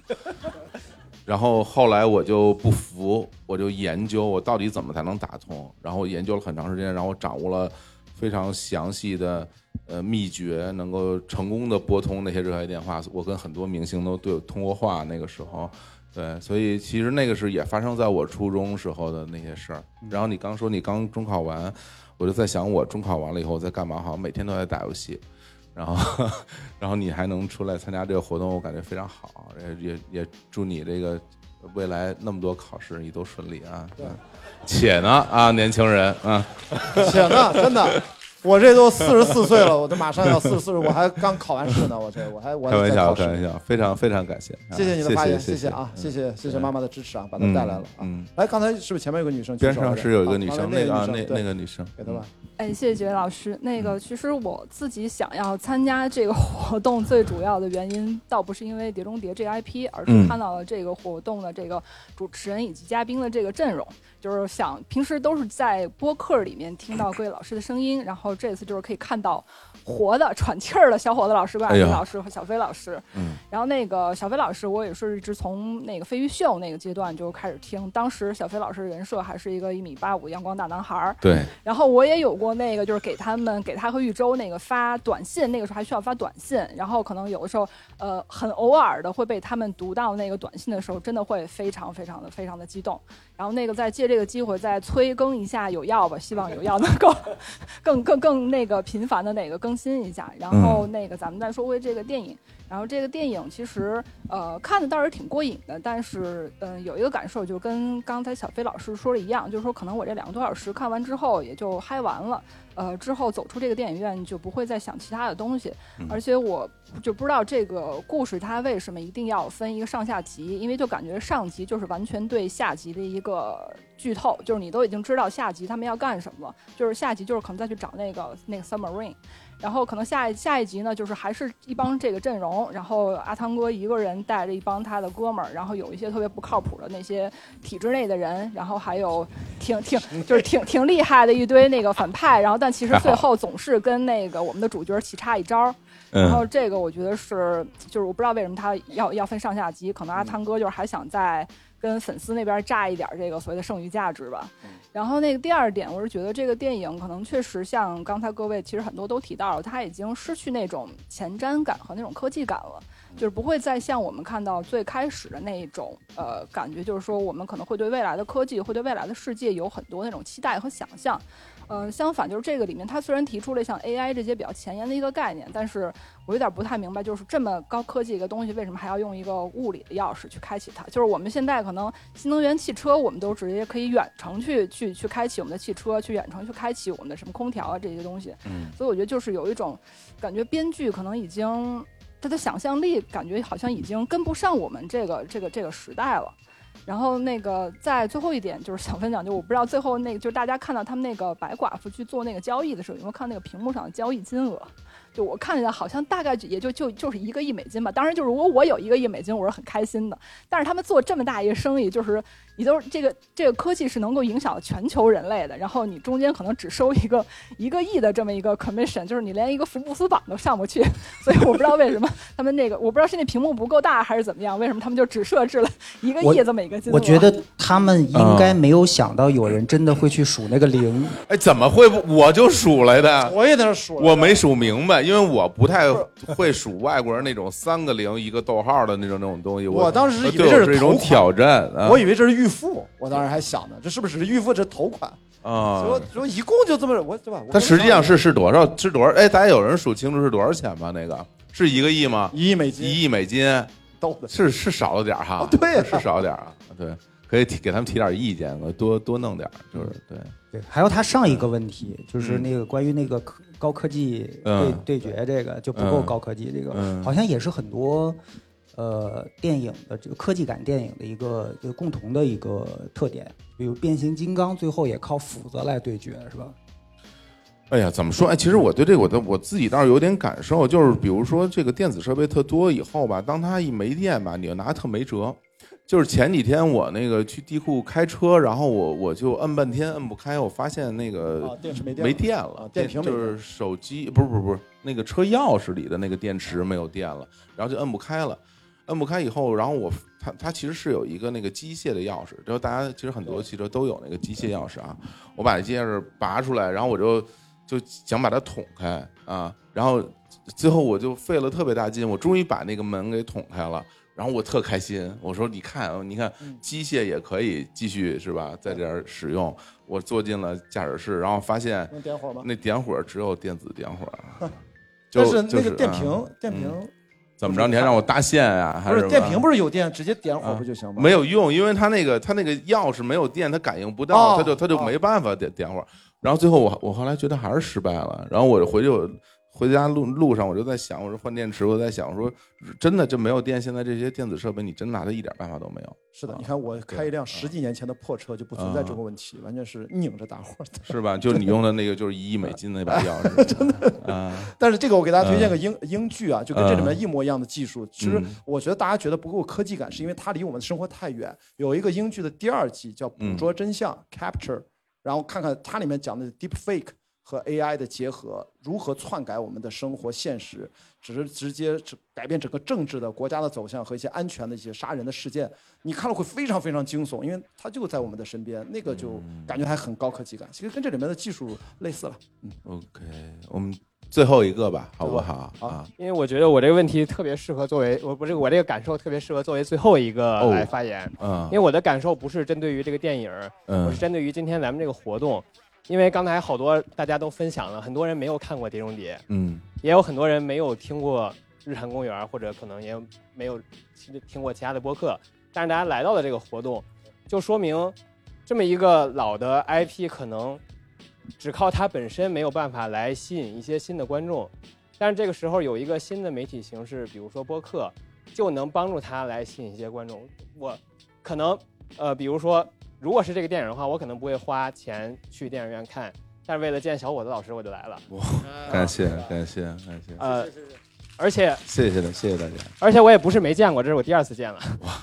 Speaker 1: 然后后来我就不服，我就研究我到底怎么才能打通，然后研究了很长时间，然后掌握了非常详细的呃秘诀，能够成功的拨通那些热线电话。我跟很多明星都对我通过话，那个时候，对，所以其实那个是也发生在我初中时候的那些事儿。然后你刚说你刚中考完，我就在想我中考完了以后在干嘛？好像每天都在打游戏。然后，然后你还能出来参加这个活动，我感觉非常好，也也也祝你这个未来那么多考试你都顺利啊！嗯且呢啊，年轻人啊，
Speaker 2: 且呢，真的，我这都四十四岁了，我都马上要四十四，我还刚考完试呢，我这我还我还
Speaker 1: 开玩笑，
Speaker 2: 在考试
Speaker 1: 开玩笑，非常非常感谢，啊
Speaker 2: 谢谢你的发言，
Speaker 1: 谢
Speaker 2: 谢啊，谢谢谢谢妈妈的支持啊，把她
Speaker 1: 嗯
Speaker 2: 带来了啊。
Speaker 1: 嗯，
Speaker 2: 来，刚才是不是前面有个女生？
Speaker 1: 边上是有一个女生那个啊那
Speaker 2: 女生对
Speaker 1: 那个女生
Speaker 2: 给她吧。
Speaker 13: 哎，谢谢几位老师。那个，其实我自己想要参加这个活动，最主要的原因倒不是因为《碟中谍》这个 IP，而
Speaker 14: 嗯
Speaker 13: 是看到了这个活动的这个主持人以及嘉宾的这个阵容。就是想平时都是在播客里面听到各位老师的声音，然后这次就是可以看到活的喘气儿的小伙子老师、关晓
Speaker 1: 哎呀
Speaker 13: 飞老师和小飞老师。
Speaker 1: 嗯，
Speaker 13: 然后那个小飞老师，我也是一直从那个飞鱼秀那个阶段就开始听，当时小飞老师人设还是一个一米八五阳光大男孩儿。
Speaker 1: 对，
Speaker 13: 然后我也有过那个，就是给他们给他和玉州那个发短信，那个时候还需要发短信，然后可能有的时候呃很偶尔的会被他们读到那个短信的时候，真的会非常非常的非常的激动。然后那个再借这个机会再催更一下有药吧，希望有药能够 更更更那个频繁的那个更新一下。然后那个咱们再说回这个电影，然后这个电影其实呃看的倒是挺过瘾的，但是嗯、呃有一个感受就跟刚才小飞老师说的一样，就是说可能我这两个多小时看完之后也就嗨完了。呃，之后走出这个电影院就不会再想其他的东西，而且我就不知道这个故事它为什么一定要分一个上下集，因为就感觉上集就是完全对下集的一个剧透，就是你都已经知道下集他们要干什么了，就是下集就是可能再去找那个那个 submarine，然后可能下一下一集呢，就是还是一帮这个阵容，然后阿汤哥一个人带着一帮他的哥们儿，然后有一些特别不靠谱的那些体制内的人，然后还有挺挺就是挺挺厉害的一堆那个反派，然后但其实最后总是跟那个我们的主角棋差一招然后这个我觉得是，就是我不知道为什么他要要分上下集，可能阿汤哥就是还想再跟粉丝那边榨一点这个所谓的剩余价值吧。然后那个第二点，我是觉得这个电影可能确实像刚才各位其实很多都提到了，它已经失去那种前瞻感和那种科技感了。就是不会再像我们看到最开始的那一种呃感觉，就是说我们可能会对未来的科技，会对未来的世界有很多那种期待和想象。呃，相反，就是这个里面，它虽然提出了像 AI 这些比较前沿的一个概念，但是我有点不太明白，就是这么高科技一个东西，为什么还要用一个物理的钥匙去开启它？就是我们现在可能新能源汽车，我们都直接可以远程去去去开启我们的汽车，去远程去开启我们的什么空调啊这些东西。
Speaker 1: 嗯
Speaker 13: 所以我觉得就是有一种感觉，编剧可能已经他的想象力感觉好像已经跟不上我们这个这个这个时代了。然后那个在最后一点就是想分享，就我不知道最后那个就是大家看到他们那个白寡妇去做那个交易的时候，有没有看那个屏幕上的交易金额？就我看见好像大概也就就就是一个亿美金吧。当然，就是如果我有一个亿美金，我是很开心的。但是他们做这么大一个生意，就是你都是这个这个科技是能够影响全球人类的，然后你中间可能只收一个 一个亿的这么一个 commission，就是你连一个福布斯榜都上不去。所以我不知道为什么 他们那个，我不知道是那屏幕不够大还是怎么样，为什么他们就只设置了一个亿这么一个金额？
Speaker 5: 我觉得他们应该没有想到有人真的会去数那个零。
Speaker 1: 哎，怎么会不？我就数来的，
Speaker 2: 我也在那数
Speaker 1: 我没数明白，因为我不太会数外国人那种三个零一个逗号的那种那种东西。
Speaker 2: 我当时以为
Speaker 1: 对我是一种挑战啊！
Speaker 2: 我以为这是预付，我当时还想呢，这是不是是预付？这头款？
Speaker 1: 啊，
Speaker 2: 说说一共就这么我对吧？我
Speaker 1: 它实际上是是多少？是多少？哎，大家有人数清楚是多少钱吗？那个是一个亿吗？
Speaker 2: 一亿美金，
Speaker 1: 一亿美金，
Speaker 2: 都
Speaker 1: 是是少了点哈。
Speaker 2: 哦对呀
Speaker 1: 是少了点啊。对，可以提给他们提点意见，多多弄点，就是对。
Speaker 5: 对，还有他上一个问题，就是那个关于那个科高科技对
Speaker 1: 嗯
Speaker 5: 对决这个就不够
Speaker 1: 嗯
Speaker 5: 高科技，这个
Speaker 1: 嗯
Speaker 5: 好像也是很多呃电影的这个科技感电影的一个一个共同的一个特点，比如变形金刚最后也靠斧子来对决，是吧？
Speaker 1: 哎呀，怎么说？哎，其实我对这个我的我自己倒是有点感受，就是比如说这个电子设备特多以后吧，当它一没电吧，你就拿它特没辙。就是前几天我那个去地库开车，然后我我就摁半天摁不开，我发现那个
Speaker 2: 啊电池没电了
Speaker 1: 没电了
Speaker 2: 啊，电瓶
Speaker 1: 就是手机不是不是不是那个车钥匙里的那个电池没有电了，然后就摁不开了。摁不开以后，然后我它它其实是有一个那个机械的钥匙，就大家其实很多汽车都有那个机械钥匙啊。我把那机械钥匙拔出来，然后我就就想把它捅开啊，然后最后我就费了特别大劲，我终于把那个门给捅开了。然后我特开心，我说：“你看，你看，机械也可以继续是吧，在这儿使用。”我坐进了驾驶室，然后发现
Speaker 2: 能点火吗
Speaker 1: 那点火只有电子点火，就
Speaker 2: 但是那
Speaker 1: 就
Speaker 2: 个电瓶
Speaker 1: 啊
Speaker 2: 电瓶
Speaker 1: 嗯怎么着？你还让我搭线啊？还是
Speaker 2: 不是电瓶不
Speaker 1: 是
Speaker 2: 是有电，直接点火不就行吗？
Speaker 1: 没有用，因为它那个它那个钥匙没有电，它感应不到，
Speaker 2: 哦
Speaker 1: 它就它就没办法点点火。然后最后我我后来觉得还是失败了，然后我就回去我回家路路上我就在想，我说换电池，我在想我说真的就没有电，现在这些电子设备你真拿它一点办法都没有。
Speaker 2: 是的，你看我开一辆十几年前的破车就不存在这个问题，完全是拧着打火的。
Speaker 1: 是吧？就是你用的那个就是一亿美金那把钥匙，
Speaker 2: 真的
Speaker 1: 啊。
Speaker 2: 但是这个我给大家推荐个
Speaker 1: 嗯
Speaker 2: 英英剧啊，就跟这里面
Speaker 1: 嗯
Speaker 2: 一模一样的技术。其实
Speaker 1: 嗯
Speaker 2: 我觉得大家觉得不够科技感，是因为它离我们的生活太远。有一个英剧的第二季叫《捕
Speaker 1: 嗯
Speaker 2: 捉真相》（Capture），然后看看它里面讲的 Deep Fake 和 AI 的结合，如何篡改我们的生活现实，只是直接改变整个政治的国家的走向和一些安全的一些杀人的事件。你看了会非常非常惊悚，因为它就在我们的身边，那个就
Speaker 1: 嗯
Speaker 2: 感觉还很高科技感，其实跟这里面的技术类似了。嗯
Speaker 1: OK，我们最后一个吧，好不好？啊，
Speaker 14: 因为我觉得我这个问题特别适合作为我不是我这个感受特别适合作为最后一个
Speaker 1: 哦
Speaker 14: 来发言，
Speaker 1: 嗯
Speaker 14: 因为我的感受不是针对于这个电影，
Speaker 1: 嗯
Speaker 14: 我是针对于今天咱们这个活动，因为刚才好多大家都分享了，很多人没有看过《碟中谍》，
Speaker 1: 嗯。
Speaker 14: 也有很多人没有听过《日坛公园》，或者可能也没有听过其他的播客，但是大家来到了这个活动，就说明这么一个老的 IP 可能只靠它本身没有办法来吸引一些新的观众，但是这个时候有一个新的媒体形式，比如说播客，就能帮助它来吸引一些观众。我可能呃，比如说如果是这个电影的话，我可能不会花钱去电影院看，但是为了见小伙子老师，我就来了。
Speaker 1: 哇感谢感谢感谢，
Speaker 14: 呃，而且
Speaker 1: 谢谢的，谢谢大家，
Speaker 14: 而且我也不是没见过，这是我第二次见了。
Speaker 1: 哇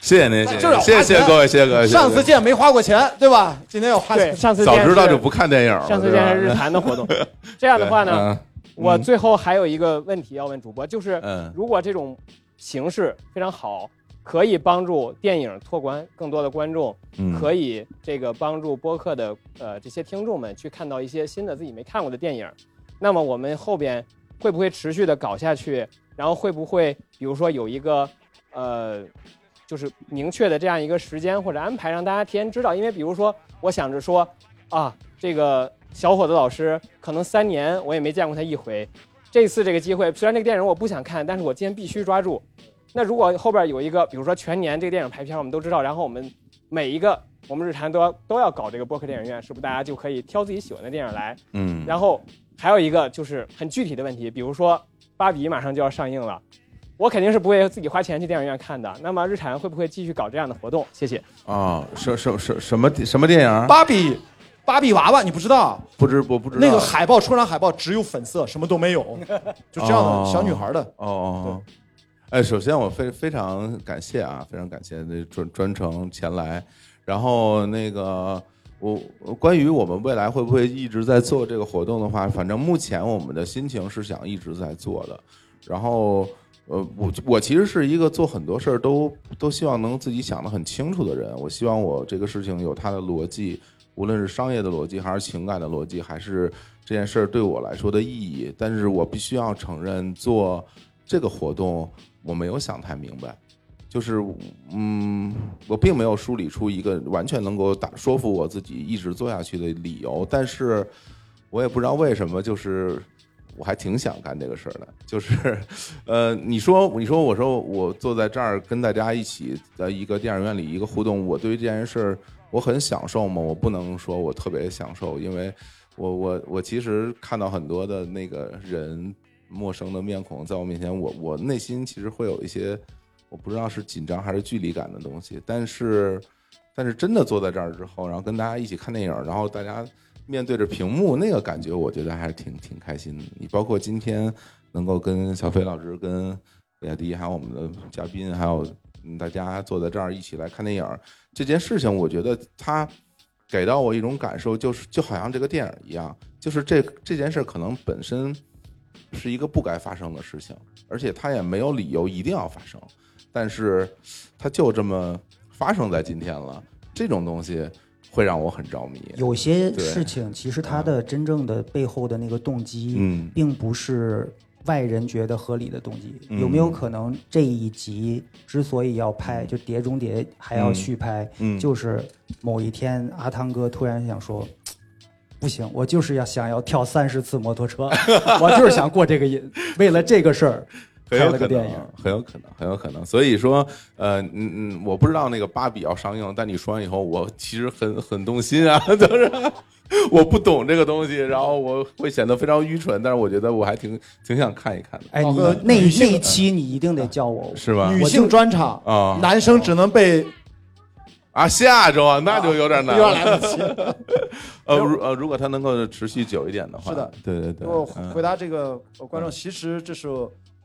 Speaker 1: 谢谢您，谢谢，谢谢各位，谢谢各位。
Speaker 2: 上次见没花过钱，对吧？今天要花钱。
Speaker 14: 对，上次
Speaker 1: 早知道就不看电影了
Speaker 14: 上次见是日坛的活动。这样的话呢我最后还有一个问题要问主播，就是
Speaker 1: 嗯
Speaker 14: 如果这种形式非常好，可以帮助电影拓宽更多的观众，
Speaker 1: 嗯
Speaker 14: 可以这个帮助播客的呃这些听众们去看到一些新的自己没看过的电影，那么我们后边会不会持续的搞下去？然后会不会比如说有一个呃就是明确的这样一个时间或者安排，让大家提前知道。因为比如说，我想着说啊，这个小伙子老师可能三年我也没见过他一回，这次这个机会，虽然这个电影我不想看，但是我今天必须抓住。那如果后边有一个，比如说全年这个电影排片，我们都知道，然后我们每一个我们日坛都要都要搞这个播客电影院，是不是大家就可以挑自己喜欢的电影来？
Speaker 1: 嗯
Speaker 14: 然后还有一个就是很具体的问题，比如说《芭比》马上就要上映了。我肯定是不会自己花钱去电影院看的。那么日产会不会继续搞这样的活动？谢谢。
Speaker 1: 啊，什什什什么什么电影？
Speaker 2: 芭比，芭比娃娃，你不知道？
Speaker 1: 不知我不知道
Speaker 2: 那个海报，出场海报只有粉色，什么都没有，就这样的小女孩的。
Speaker 1: 哦哦。哎，首先我非非常感谢啊，非常感谢那专专程前来。然后那个我关于我们未来会不会一直在做这个活动的话，反正目前我们的心情是想一直在做的。然后呃，我我其实是一个做很多事儿都都希望能自己想得很清楚的人。我希望我这个事情有它的逻辑，无论是商业的逻辑，还是情感的逻辑，还是这件事儿对我来说的意义。但是我必须要承认，做这个活动我没有想太明白，就是嗯，我并没有梳理出一个完全能够打说服我自己一直做下去的理由。但是我也不知道为什么，就是。我还挺想干这个事儿的，就是，呃，你说，你说，我说我坐在这儿跟大家一起在一个电影院里一个互动，我对于这件事儿我很享受吗？我不能说我特别享受，因为我我我其实看到很多的那个人陌生的面孔在我面前，我我内心其实会有一些我不知道是紧张还是距离感的东西，但是但是真的坐在这儿之后，然后跟大家一起看电影，然后大家。面对着屏幕那个感觉，我觉得还是挺挺开心的。你包括今天能够跟小飞老师、跟李亚迪，还有我们的嘉宾，还有大家坐在这儿一起来看电影这件事情，我觉得它给到我一种感受，就是就好像这个电影一样，就是这这件事可能本身是一个不该发生的事情，而且它也没有理由一定要发生，但是它就这么发生在今天了。这种东西。会让我很着迷。
Speaker 5: 有些事情其实它的真正的背后的那个动机，
Speaker 1: 嗯，
Speaker 5: 并不是外人觉得合理的动机。
Speaker 1: 嗯、
Speaker 5: 有没有可能这一集之所以要拍，就《碟中谍》还要续拍，
Speaker 1: 嗯、
Speaker 5: 就是某一天阿汤哥突然想说。不行，我就是要想要跳三十次摩托车，我就是想过这个瘾。为了这个事儿，
Speaker 1: 很有可能，很有可能，很有可能。所以说，呃，嗯嗯，我不知道那个芭比要上映，但你说完以后，我其实很很动心啊，就是 我不懂这个东西，然后我会显得非常愚蠢，但是我觉得我还挺挺想看一看的。
Speaker 5: 哎，你
Speaker 2: 个
Speaker 5: 那那期你一定得叫我，
Speaker 1: 是吧？
Speaker 2: 女性专场
Speaker 1: 啊，
Speaker 2: 男生只能被
Speaker 1: 啊，下周啊，那就有点难，
Speaker 2: 有点来不及。
Speaker 1: 呃，如呃，如果它能够持续久一点的话，
Speaker 2: 是的，
Speaker 1: 对对对。
Speaker 2: 我
Speaker 1: 嗯
Speaker 2: 回答这个呃观众，其实这是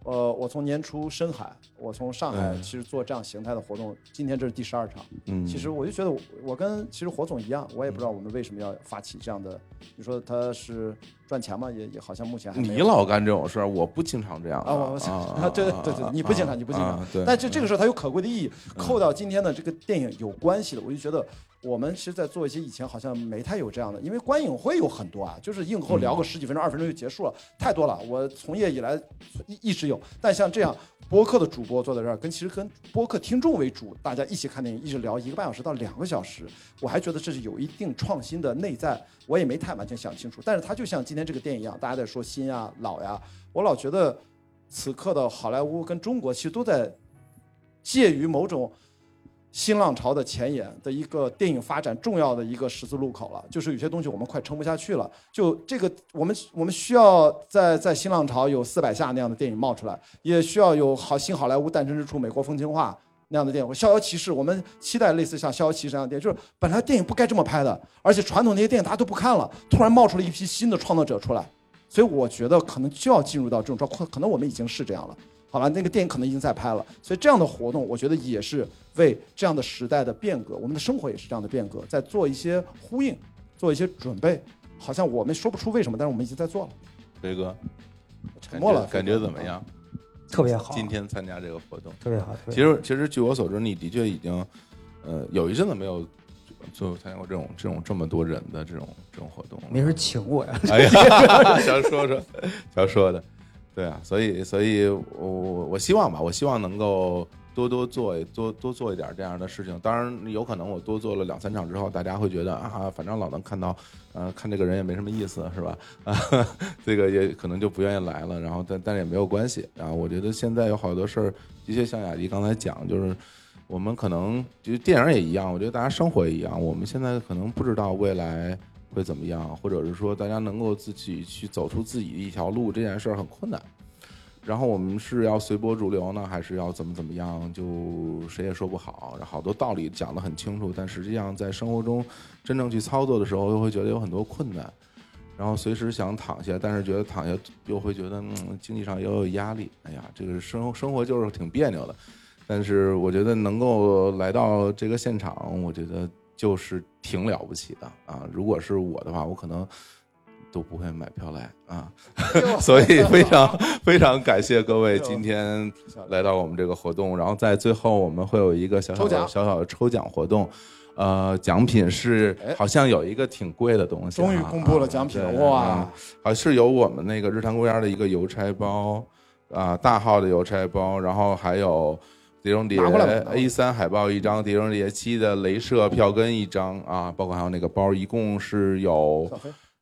Speaker 2: 呃，我从年初深海，我从上海
Speaker 1: 嗯
Speaker 2: 其实做这样形态的活动，今天这是第十二场。
Speaker 1: 嗯
Speaker 2: 其实我就觉得我我跟其实火总一样，我也不知道我们为什么要发起这样的。你说他是赚钱吗？也也好像目前还
Speaker 1: 你老干这种事儿，我不经常这样
Speaker 2: 啊，我我对对对对，你不经常，你不经常
Speaker 1: 啊。对，
Speaker 2: 但这这个事儿它有可贵的意义，扣到今天的这个电影有关系的，我就觉得我们其实，在做一些以前好像没太有这样的，因为观影会有很多啊，就是映后聊个十几分钟、二十分钟就结束了，太多了。我从业以来一一直有，但像这样播客的主播坐在这儿，跟其实跟播客听众为主，大家一起看电影，一直聊一个半小时到两个小时，我还觉得这是有一定创新的内在，我也没太完全想清楚。但是它就像今天这个电影一样，大家在说新啊、老呀，我老觉得此刻的好莱坞跟中国其实都在介于某种新浪潮的前沿的一个电影发展重要的一个十字路口了，就是有些东西我们快撑不下去了。就这个，我们我们需要在在新浪潮有四百下那样的电影冒出来，也需要有好新好莱坞诞生之初，美国风情画那样的电影，逍遥骑士，我们期待类似像逍遥骑士这样的电影，就是本来电影不该这么拍的，而且传统那些电影大家都不看了，突然冒出了一批新的创作者出来，所以我觉得可能就要进入到这种状况，可能我们已经是这样了。好吧，那个电影可能已经在拍了，所以这样的活动，我觉得也是为这样的时代的变革，我们的生活也是这样的变革，在做一些呼应，做一些准备。好像我们说不出为什么，但是我们已经在做了。
Speaker 1: 飞哥，
Speaker 2: 沉默了
Speaker 1: 感觉怎么样？
Speaker 5: 特别好
Speaker 1: 今天参加这个活动
Speaker 5: 特别好
Speaker 1: 其实其实据我所知，你的确已经呃有一阵子没有就参加过这种这种这么多人的这种这种活动。
Speaker 5: 没人请我呀。
Speaker 1: 哎呀，想说说，想说的，对啊，所以所以我我我希望吧，我希望能够多多做多多做一点这样的事情。当然，有可能我多做了两三场之后，大家会觉得啊，反正老能看到，呃，看这个人也没什么意思，是吧？啊，这个也可能就不愿意来了。然后但但是也没有关系啊。我觉得现在有好多事儿，的确像雅迪刚才讲，就是。我们可能就电影也一样，我觉得大家生活也一样。我们现在可能不知道未来会怎么样，或者是说大家能够自己去走出自己的一条路，这件事儿很困难。然后我们是要随波逐流呢，还是要怎么怎么样？就谁也说不好。好多道理讲得很清楚，但实际上在生活中真正去操作的时候，又会觉得有很多困难。然后随时想躺下，但是觉得躺下又会觉得嗯，经济上也有压力。哎呀，这个生生活就是挺别扭的。但是我觉得能够来到这个现场，我觉得就是挺了不起的啊！如果是我的话，我可能都不会买票来啊。所以非常 非常感谢各位今天来到我们这个活动。然后在最后我们会有一个小小的小小的抽奖活动。呃，奖品是好像有一个挺贵的东西啊，
Speaker 2: 终于公布了奖品哇
Speaker 1: 啊好是有我们那个日坛公园的一个邮差包啊，大号的邮差包，然后还有。碟中谍 A 三海报一张，碟中谍七的镭射票根一张啊，包括还有那个包，一共是有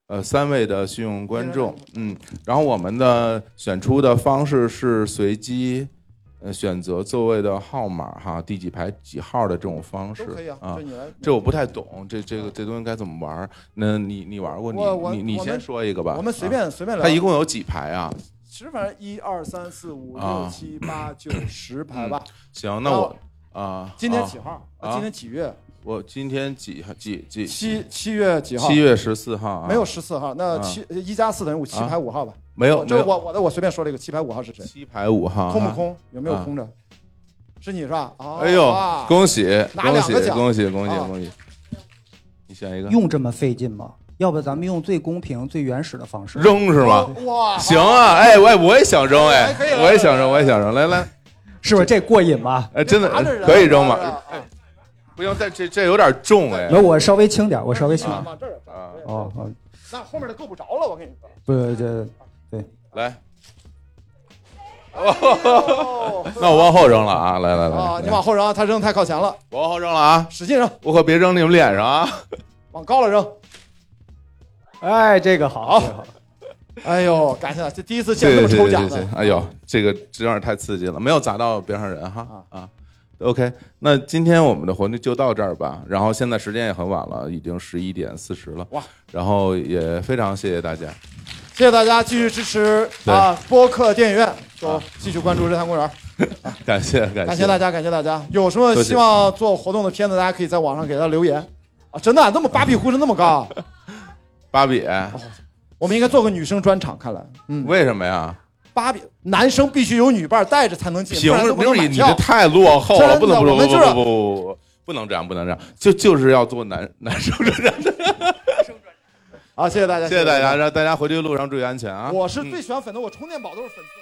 Speaker 1: 呃三位的幸运观众，嗯，然后我们的选出的方式是随机呃选择座位的号码哈，第几排几号的这种方式
Speaker 2: 啊
Speaker 1: 这我不太懂，这这个这东西该怎么玩？那你你玩过？你你你先说一个吧，
Speaker 2: 我们随便
Speaker 1: 啊
Speaker 2: 随便来
Speaker 1: 它一共有几排啊？
Speaker 2: 其实反正一二三四五
Speaker 1: 啊
Speaker 2: 六七八九十排吧。
Speaker 1: 行，那我啊，
Speaker 2: 今天
Speaker 1: 啊
Speaker 2: 几号？
Speaker 1: 啊
Speaker 2: 今天几月？
Speaker 1: 我今天几几几
Speaker 2: 七七月几号？
Speaker 1: 七月十四号啊，
Speaker 2: 没有十四号，那
Speaker 1: 啊
Speaker 2: 七一加四等于五，七
Speaker 1: 啊
Speaker 2: 排五号吧？
Speaker 1: 没有
Speaker 2: 我这我我的我随便说了一个，七排五号是谁？
Speaker 1: 七排五号啊
Speaker 2: 空不空？有没有
Speaker 1: 啊
Speaker 2: 空着？是你是吧？哦
Speaker 1: 哎呦，恭喜
Speaker 2: 拿
Speaker 1: 恭喜
Speaker 2: 两个奖
Speaker 1: 恭喜恭喜
Speaker 2: 啊
Speaker 1: 恭喜！你选一个，
Speaker 5: 用这么费劲吗？要不咱们用最公平、最原始的方式
Speaker 1: 扔是吗？
Speaker 2: 哇，
Speaker 1: 行啊，哎，我也我也想扔哎
Speaker 2: 可以，
Speaker 1: 我也想扔，我也想扔，来来，
Speaker 5: 是不是这过瘾吧？
Speaker 1: 哎，真的可以扔吗？哎，不行，这这这有点重哎。
Speaker 5: 那我稍微轻点，我稍微轻点。
Speaker 2: 往这儿
Speaker 1: 啊
Speaker 5: 哦哦，
Speaker 2: 那后面的够不着了，我跟你说。
Speaker 5: 不是这对，
Speaker 1: 来，那我往后扔了啊！来来来，
Speaker 2: 啊，你往后扔啊，他扔太靠前了，
Speaker 1: 我往后扔了啊！
Speaker 2: 使劲扔，
Speaker 1: 我可别扔你们脸上啊！
Speaker 2: 往高了扔。
Speaker 5: 哎，这个好，这个好。
Speaker 2: 哎呦，感谢了，这第一次见这么抽奖的
Speaker 1: 对对，。哎呦，这个真是太刺激了，没有砸到边上人哈啊！OK，那今天我们的活动就到这儿吧。然后现在时间也很晚了，已经十一点四十了。
Speaker 2: 哇！
Speaker 1: 然后也非常谢谢大家。
Speaker 2: 谢谢大家继续支持啊播客电影院，走继续关注日坛公园。
Speaker 1: 感谢感谢
Speaker 2: 感谢大家，感谢大家。有什么希望做活动的片子，大家可以在网上给他留言啊！真的啊，那么八比呼声那么高啊，
Speaker 1: 芭比，
Speaker 2: 我们应该做个女生专场。看来，嗯，
Speaker 1: 为什么呀？
Speaker 2: 芭比男生必须有女伴带着才能进，
Speaker 1: 行
Speaker 2: 不然都，不能
Speaker 1: 你你这太落后了，不能不能不
Speaker 2: 我们就是
Speaker 1: 不不不不不能这样，不能这样，就就是要做男男生专场。
Speaker 2: 好，谢谢大家，
Speaker 1: 谢谢大家，让大家回去路上注意安全啊！
Speaker 2: 我是最喜欢粉的，我充电宝都是粉色。